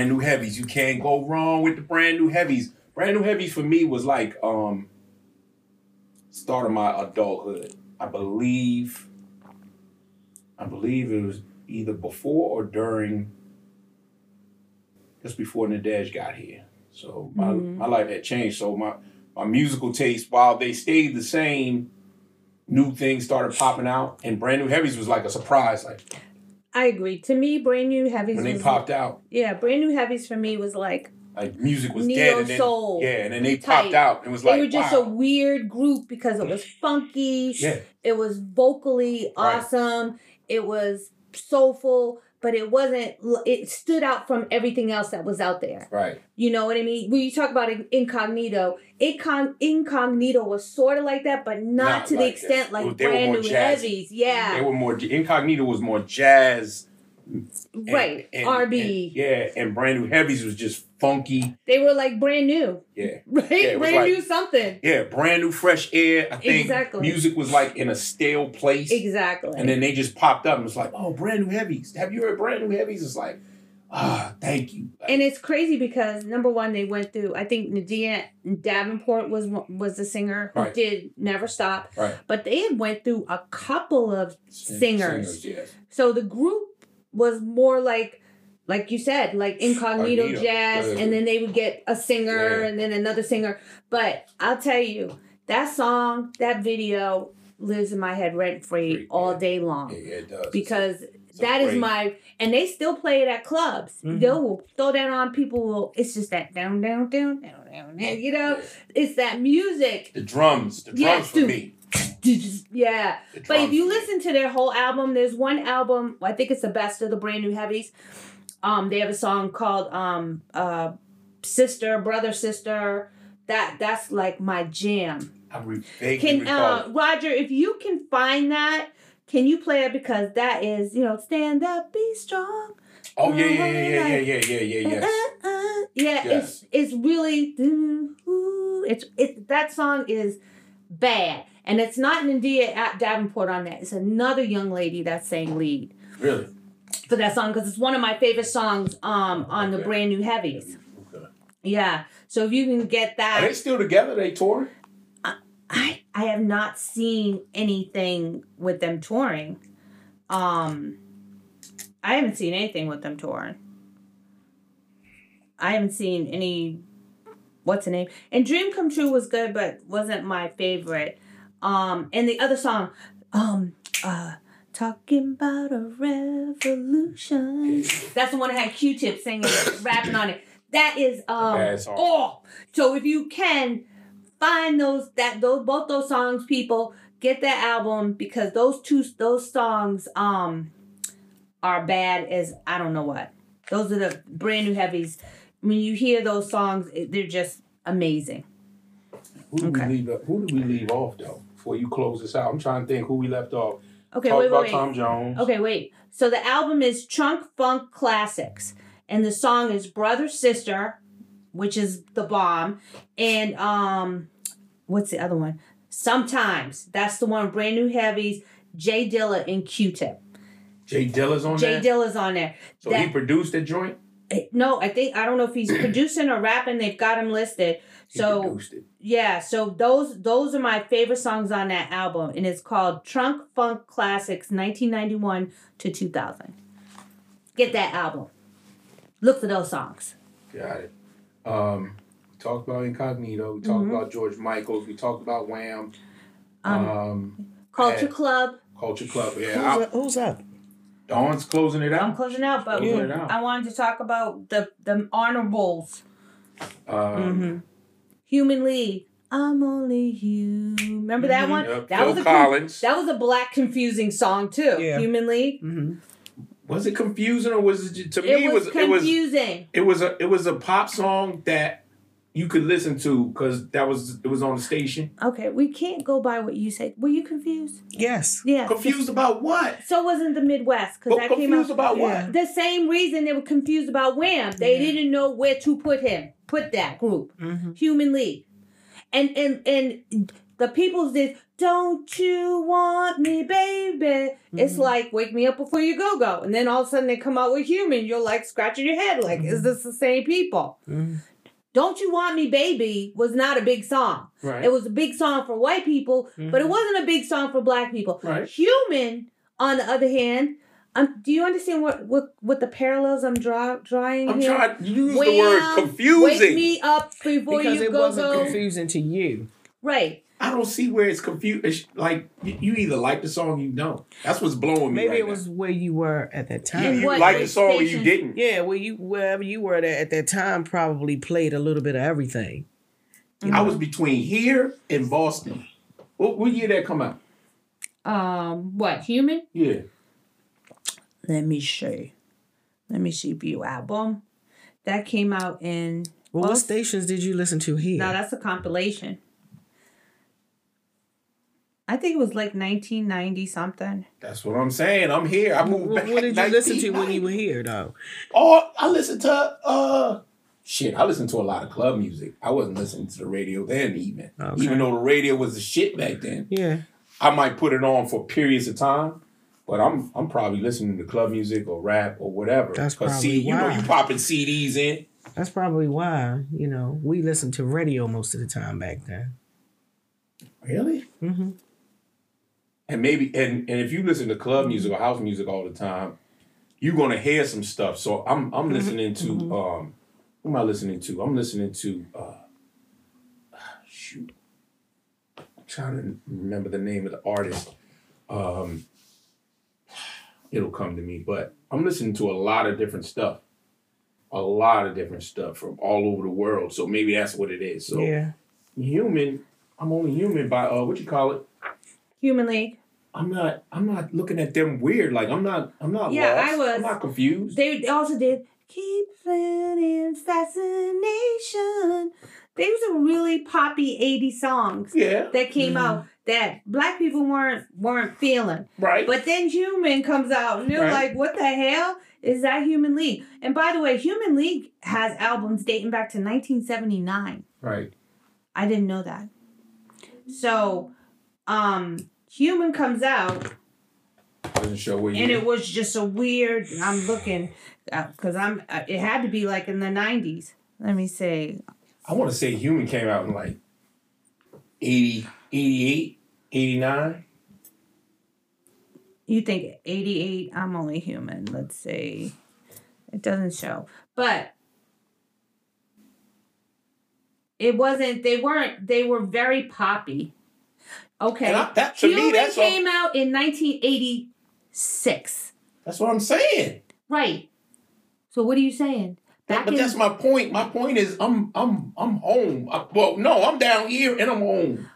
Brand new heavies. You can't go wrong with the brand new heavies. Brand new heavies for me was like um start of my adulthood. I believe I believe it was either before or during just before Nadej got here. So my, my life had changed. So my my musical taste, while they stayed the same, new things started popping out, and brand new heavies was like a surprise. Like I agree. To me, brand new heavies when they was popped out, yeah, brand new heavies for me was like like music was Neo dead, and then soul yeah, and then they type. popped out. and It was like they were just wow. a weird group because it was funky. yeah, It was vocally Right. awesome. It was soulful, but it wasn't. It stood out from everything else that was out there. right. You know what I mean? When you talk about incognito, Incog- incognito was sort of like that, but not, Not to the extent that. like They brand new jazzy. heavies. Yeah, They were more incognito was more jazz, right. and- R&B. and- yeah, and brand new heavies was just funky. They were like brand new, Yeah, (laughs) right? was brand like- new something. yeah, brand new fresh air. I think Exactly. music was like in a stale place. Exactly. And then they just popped up and was like, oh, brand new heavies. Have you heard brand new heavies? It's like, ah, thank you. Like, and it's crazy because number one, they went through. I think N'Dea Davenport was was the singer who Right. did Never Stop, right. but they had went through a couple of singers. singers. yes. So the group was more like, like you said, like incognito Incognito, jazz, yeah. and then they would get a singer Yeah. and then another singer. But I'll tell you, that song, that video lives in my head rent free Free, all day long Yeah, yeah, it does. because a that is great- my and they still play it at clubs. Mhm. They'll throw that on. People will. It's just that down, down, down, down, down. down, You know, Yeah. it's that music. the drums, the drums Yes, for dude. me. (laughs) Yeah. But if you listen to their whole album, there's one album, I think it's the best of the brand new heavies. Um, they have a song called um uh Sister, Brother, Sister. That that's like my jam. I re- Can uh. Roger, if you can find that, can you play it? Because that is, you know, stand up, be strong. Oh yeah, yeah, yeah, yeah, yeah, yeah, yeah, yeah, yes. Uh, uh, yeah, Yes. it's it's really it's it that song is bad. And it's not N'Dea at Davenport on that. It's another young lady that sang lead Really? for that song because it's one of my favorite songs um on the brand new heavies. Okay. Yeah. So if you can get that. Are they still together? They touring? I I have not seen anything with them touring. Um I haven't seen anything with them touring. I haven't seen any what's the name? And Dream Come True was good but wasn't my favorite. Um and the other song um uh Talking about a revolution. That's the one that had Q-Tip singing, (laughs) rapping on it. That is um oh. So if you can find those that those both those songs, people get that album because those two those songs um are bad as I don't know what. Those are the brand new heavies. When you hear those songs, it- they're just amazing. Who do Okay. we leave? Who do we leave off though? Before you close this out, I'm trying to think who we left off. Okay, Talk wait, about wait. Tom Jones. Okay, wait. So the album is Trunk Funk Classics, and the song is Brother Sister, which is the bomb, and um, what's the other one? Sometimes that's the one. Brand new heavies. Jay Dilla and Q-Tip. Jay Dilla's on Jay there. Dilla's on there. so he produced that joint. Eh, No, I think I don't know if he's (clears throat) producing or rapping. They've got him listed. He So produced it. yeah, so those those are my favorite songs on that album, and it's called Trunk Funk Classics, 1991 to 2000. Get that album. Look for those songs. Got it. Um, we talked about Incognito. We talked Mhm. about George Michaels. We talked about Wham. Um, Um, Culture. Club. Culture Club. Who's, Yeah, up? Who's up? Dawn's closing it out. I'm closing out, but Closing it out. I wanted to talk about the the honorables. Um, Mm-hmm. Human League. I'm only human. Remember that one? Yep. That Phil was a Collins. that was a black confusing song too. Yeah. Human League. Mm-hmm. Was it confusing or was it ju- to It me? was It was it was confusing. it was a it was a pop song that you could listen to because that was it was on the station. Okay, we can't go by what you said. Were you confused? Yes. Yeah. Confused about what? So wasn't the Midwest because But that came out. confused about Yeah. what? the same reason they were confused about Wham. They Yeah. didn't know where to put him, put that group, Mm-hmm. Human League, and and and the people did don't you want me, baby? It's Mm-hmm. like wake me up before you go go. And then all of a sudden they come out with human. You're like scratching your head, like, Mm-hmm. is this the same people? Don't You Want Me Baby was not a big song. Right. It was a big song for white people, but it wasn't a big song for black people. Right. Human, on the other hand, um, do you understand what, what, what the parallels I'm draw, drawing I'm here? trying. to use the word confusing. Wake me up before because you it go wasn't confusing to you. Right. I don't see where it's confused. Like you, you either like the song, or you don't. That's what's blowing me. Maybe right it was where you were at that time. you, you what like the song or you didn't. Yeah, well, you wherever you were at, at that time probably played a little bit of everything. I was between here and Boston. What, what year that come out? Um, what human? Yeah. Let me see. Let me see. View album. That came out in. Well, well, what stations did you listen to here? No, that's a compilation. I think it was like 1990 something. That's what I'm saying. I'm here. I moved what, back. what did you listen to when you were here, though? Oh, I listened to uh shit. I listened to a lot of club music. I wasn't listening to the radio then even. Okay. Even though the radio was the shit back then. Yeah. I might put it on for periods of time. But I'm I'm probably listening to club music or rap or whatever. That's 'Cause probably see, you know you popping CDs in. That's probably why, you know, we listened to radio most of the time back then. Really? Mm-hmm. And maybe and and if you listen to club music or house music all the time, you're gonna hear some stuff. So I'm I'm listening to um who am I listening to? I'm listening to uh shoot. I'm trying to remember the name of the artist. Um it'll come to me, but I'm listening to a lot of different stuff. A lot of different stuff from all over the world. So maybe that's what it is. So yeah. human, I'm only human by uh what you call it? Human League. I'm not I'm not looking at them weird. Like I'm not I'm not Yeah, lost. I was. I'm not confused. They also did Keep Planning Fascination. These are really poppy 80 songs yeah. that came out that black people weren't weren't feeling. Right. But then Human comes out and they're Right. like, what the hell is that Human League? And by the way, Human League has albums dating back to 1979. right. I didn't know that. So, um, Human comes out Doesn't show where you and it was just a weird. I'm looking because I'm. uh, It had to be like in the 90s. Let me say. I want to say human came out in like 80, 88, 89. You think 88? I'm only human. Let's see. It doesn't show, but it wasn't. They weren't. They were very poppy. Okay. And I- that- to me, Human that's all- came out in 1986. That's what I'm saying. Right. So what are you saying? Back but in, that's my point. My point is I'm I'm I'm home. I- well, no, I'm down here and I'm home.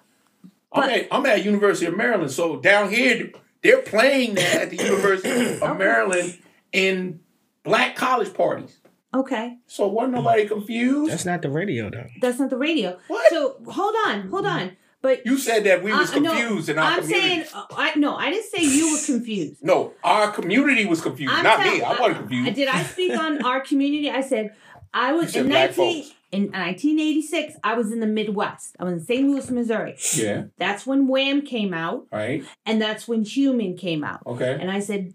I'm at I'm at University of Maryland. So down here they're playing that at the University (coughs) of Maryland in black college parties. okay. So wasn't nobody confused? That's not the radio, though. That's not the radio. What? So hold on, hold on. But You said that we was Uh, no, confused in our I'm community. saying uh, I no, I didn't say you were confused. no, our community was confused. I'm Not me. I wasn't confused. Did I speak on (laughs) our community? I said I was in black 19, folks. in 1986. I was in the Midwest. I was in St. Louis, Missouri. Yeah. That's when Wham came out, Right. and that's when Human came out. Okay. And I said,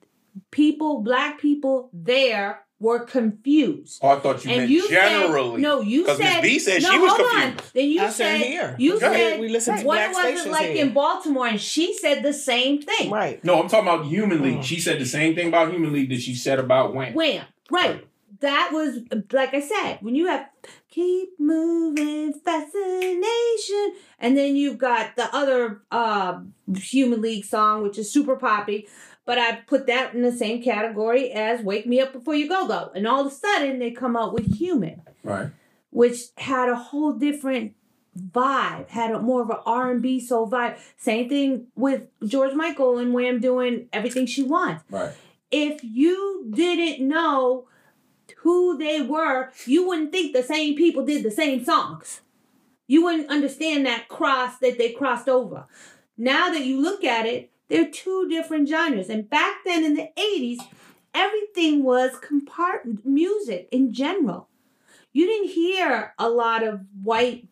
people, black people there were confused. Oh, I thought you and meant you generally. said no. You 'Cause Miss said B said no. she was hold confused. on. Then you I said said here. you Okay. said We listen to what was it like here. in Baltimore, and she said the same thing. Right. No, I'm talking about Human. League. She said the same thing about Human League that she said about Wayne. Wham! Right. That was like I said, when you have keep moving fascination, and then you've got the other uh Human League song, which is super poppy. But I put that in the same category as Wake Me Up Before You Go Go. And all of a sudden they come out with Human, Right. which had a whole different vibe, had a more of an R&B soul vibe. Same thing with George Michael and Wham doing everything she wants Right. if you didn't know who they were, you wouldn't think the same people did the same songs. You wouldn't understand that cross that they crossed over. Now that you look at it, they're two different genres. And back then in the 80s, everything was compart music in general. You didn't hear a lot of white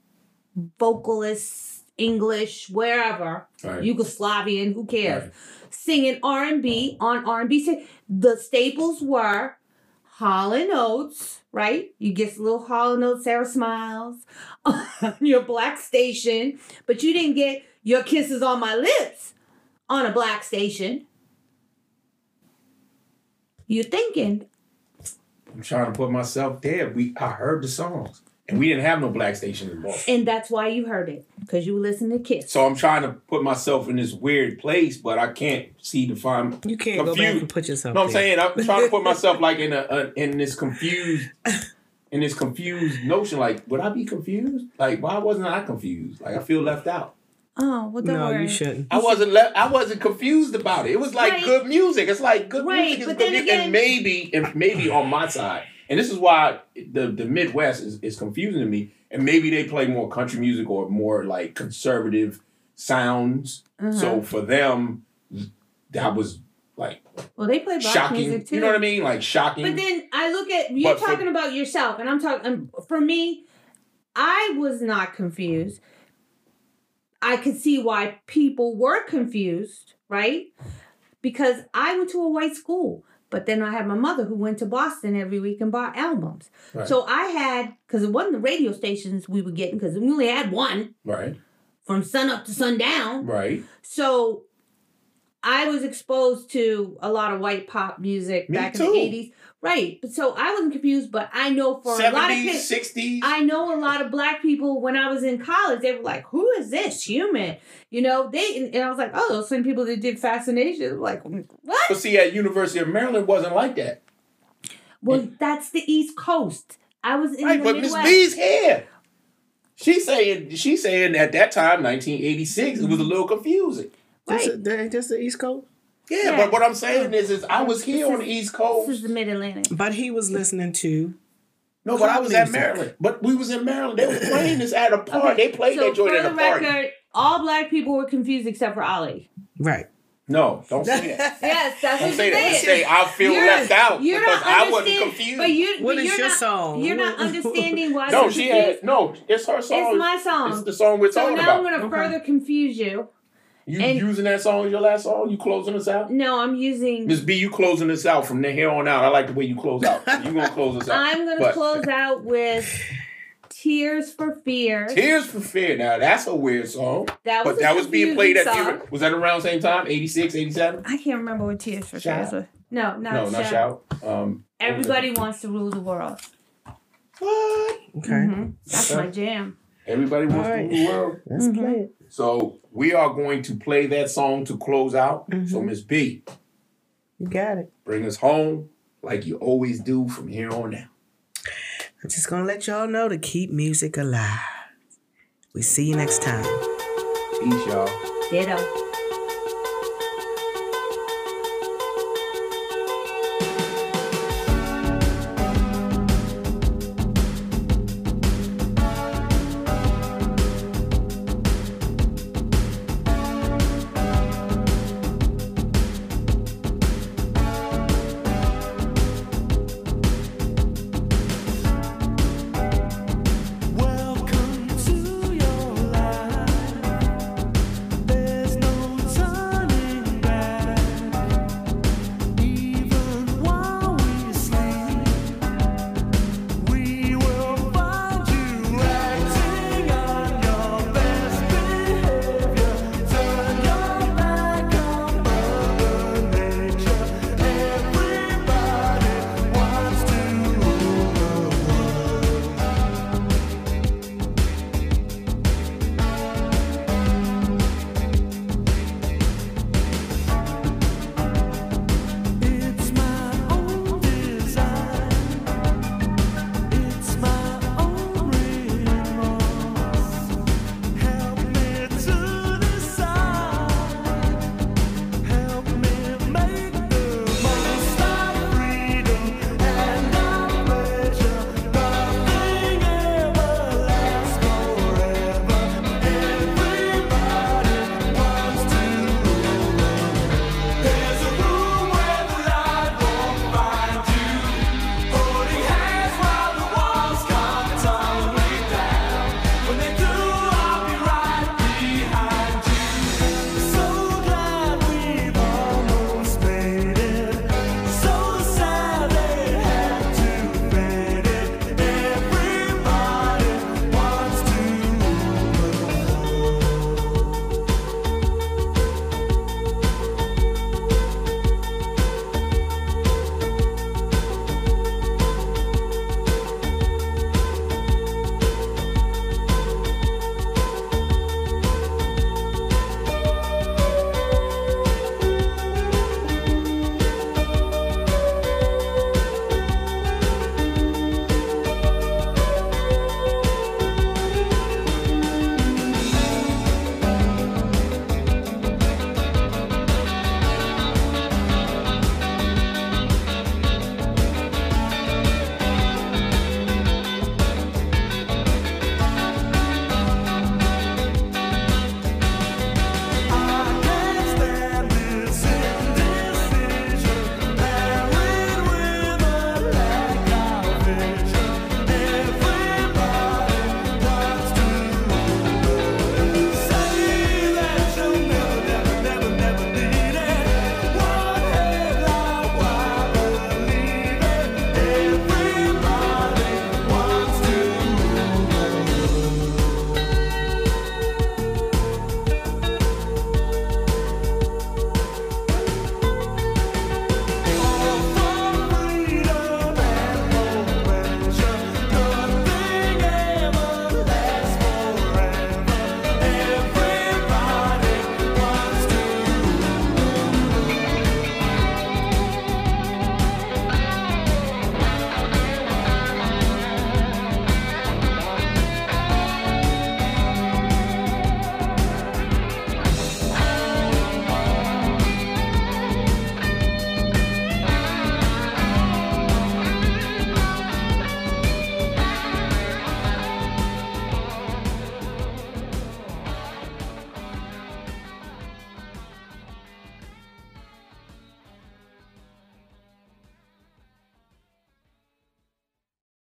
vocalists English, wherever, Right. Yugoslavian, who cares? Right. Singing R and B on R and B. The staples were Hall and Oates, right? You get a little Hall and Oates, Sara Smiles (laughs) on your black station, but you didn't get your kisses on my lips on a black station. You're thinking, I'm trying to put myself there. We I heard the songs. And we didn't have no black station in Boston. and that's why you heard it, because you listen to Kiss. So I'm trying to put myself in this weird place, but I can't see to find You can't go back confused. and put yourself No, I'm saying I'm trying to put (laughs) myself like in a, a in this confused in this confused notion. Like, would I be confused? Like, why wasn't I confused? Like, I feel left out. Oh, well, don't No, worry. you shouldn't. I wasn't left. I wasn't confused about it. It was like Right. good music. It's like good Right, music is but good then music. again- and maybe and maybe on my side, and this is why the the Midwest is, is confusing to me. And maybe they play more country music or more like conservative sounds. Uh-huh. So for them, that was like Well, they play black shocking. music too. You know what I mean? Like shocking. But then I look at you're But for- talking about yourself, and I'm talking. Um, for me, I was not confused. I could see why people were confused, right? Because I went to a white school, but then I had my mother who went to Boston every week and bought albums. Right. So I had because it wasn't the radio stations we were getting because we only had one right, from sun up to sundown. right. So I was exposed to a lot of white pop music Me back too. in the 80s. Right. So I wasn't confused, but I know for a lot of kids, sixties. I know a lot of black people when I was in college, they were like, Who is this human? You know, they and, and I was like, Oh, those same people that did fascination. Like, what? But see, at University of Maryland wasn't like that. Well, that's the East Coast. I was in Right, the but Miss B's here. She's saying she's saying at that time, 1986, it was a little confusing. That's, Right. the, that's the East Coast. Yeah, Yeah. but what I'm saying is, is I was here on the East Coast. This Coast. is the Mid Atlantic. But he was listening to. No, but I was at. Maryland. But we was in Maryland. They was (laughs) playing this at a party. They played So that joint at a the party. record, all black people were confused except for Ali. Right. No, don't say that. (laughs) Yes, that's Don't what say you that. Say I feel You're- left out you're because not I wasn't understand- confused. But you, What but is your not, song? You're not (laughs) understanding why. no, I'm she confused. had no. It's her song. It's my song. It's the song we're So talking now. I'm gonna Okay. further confuse you. You and- using that song as your last song? You closing us out? No, I'm using. Miss B, you closing this out from here on out. I like the way you close out. (laughs) You gonna close us out? I'm gonna But- close out with "Tears for Fear. Tears for Fear. Now that's a weird song, That was but a that was being played at the, song. was that around the same time? 86, 87? I can't remember what "Tears for Shout. Fears" was. No, not No, shout. not shout. Um, Everybody wants to rule the world. What? Okay. Mhm. That's Okay. my jam. Everybody wants Alright. to rule the world. Let's Mm-hmm. play it. So we are going to play that song to close out. So mm-hmm. Miss B, You got it. bring us home like you always do from here on out. I'm just gonna let y'all know to keep music alive. We see you next time. Peace, y'all. Ditto.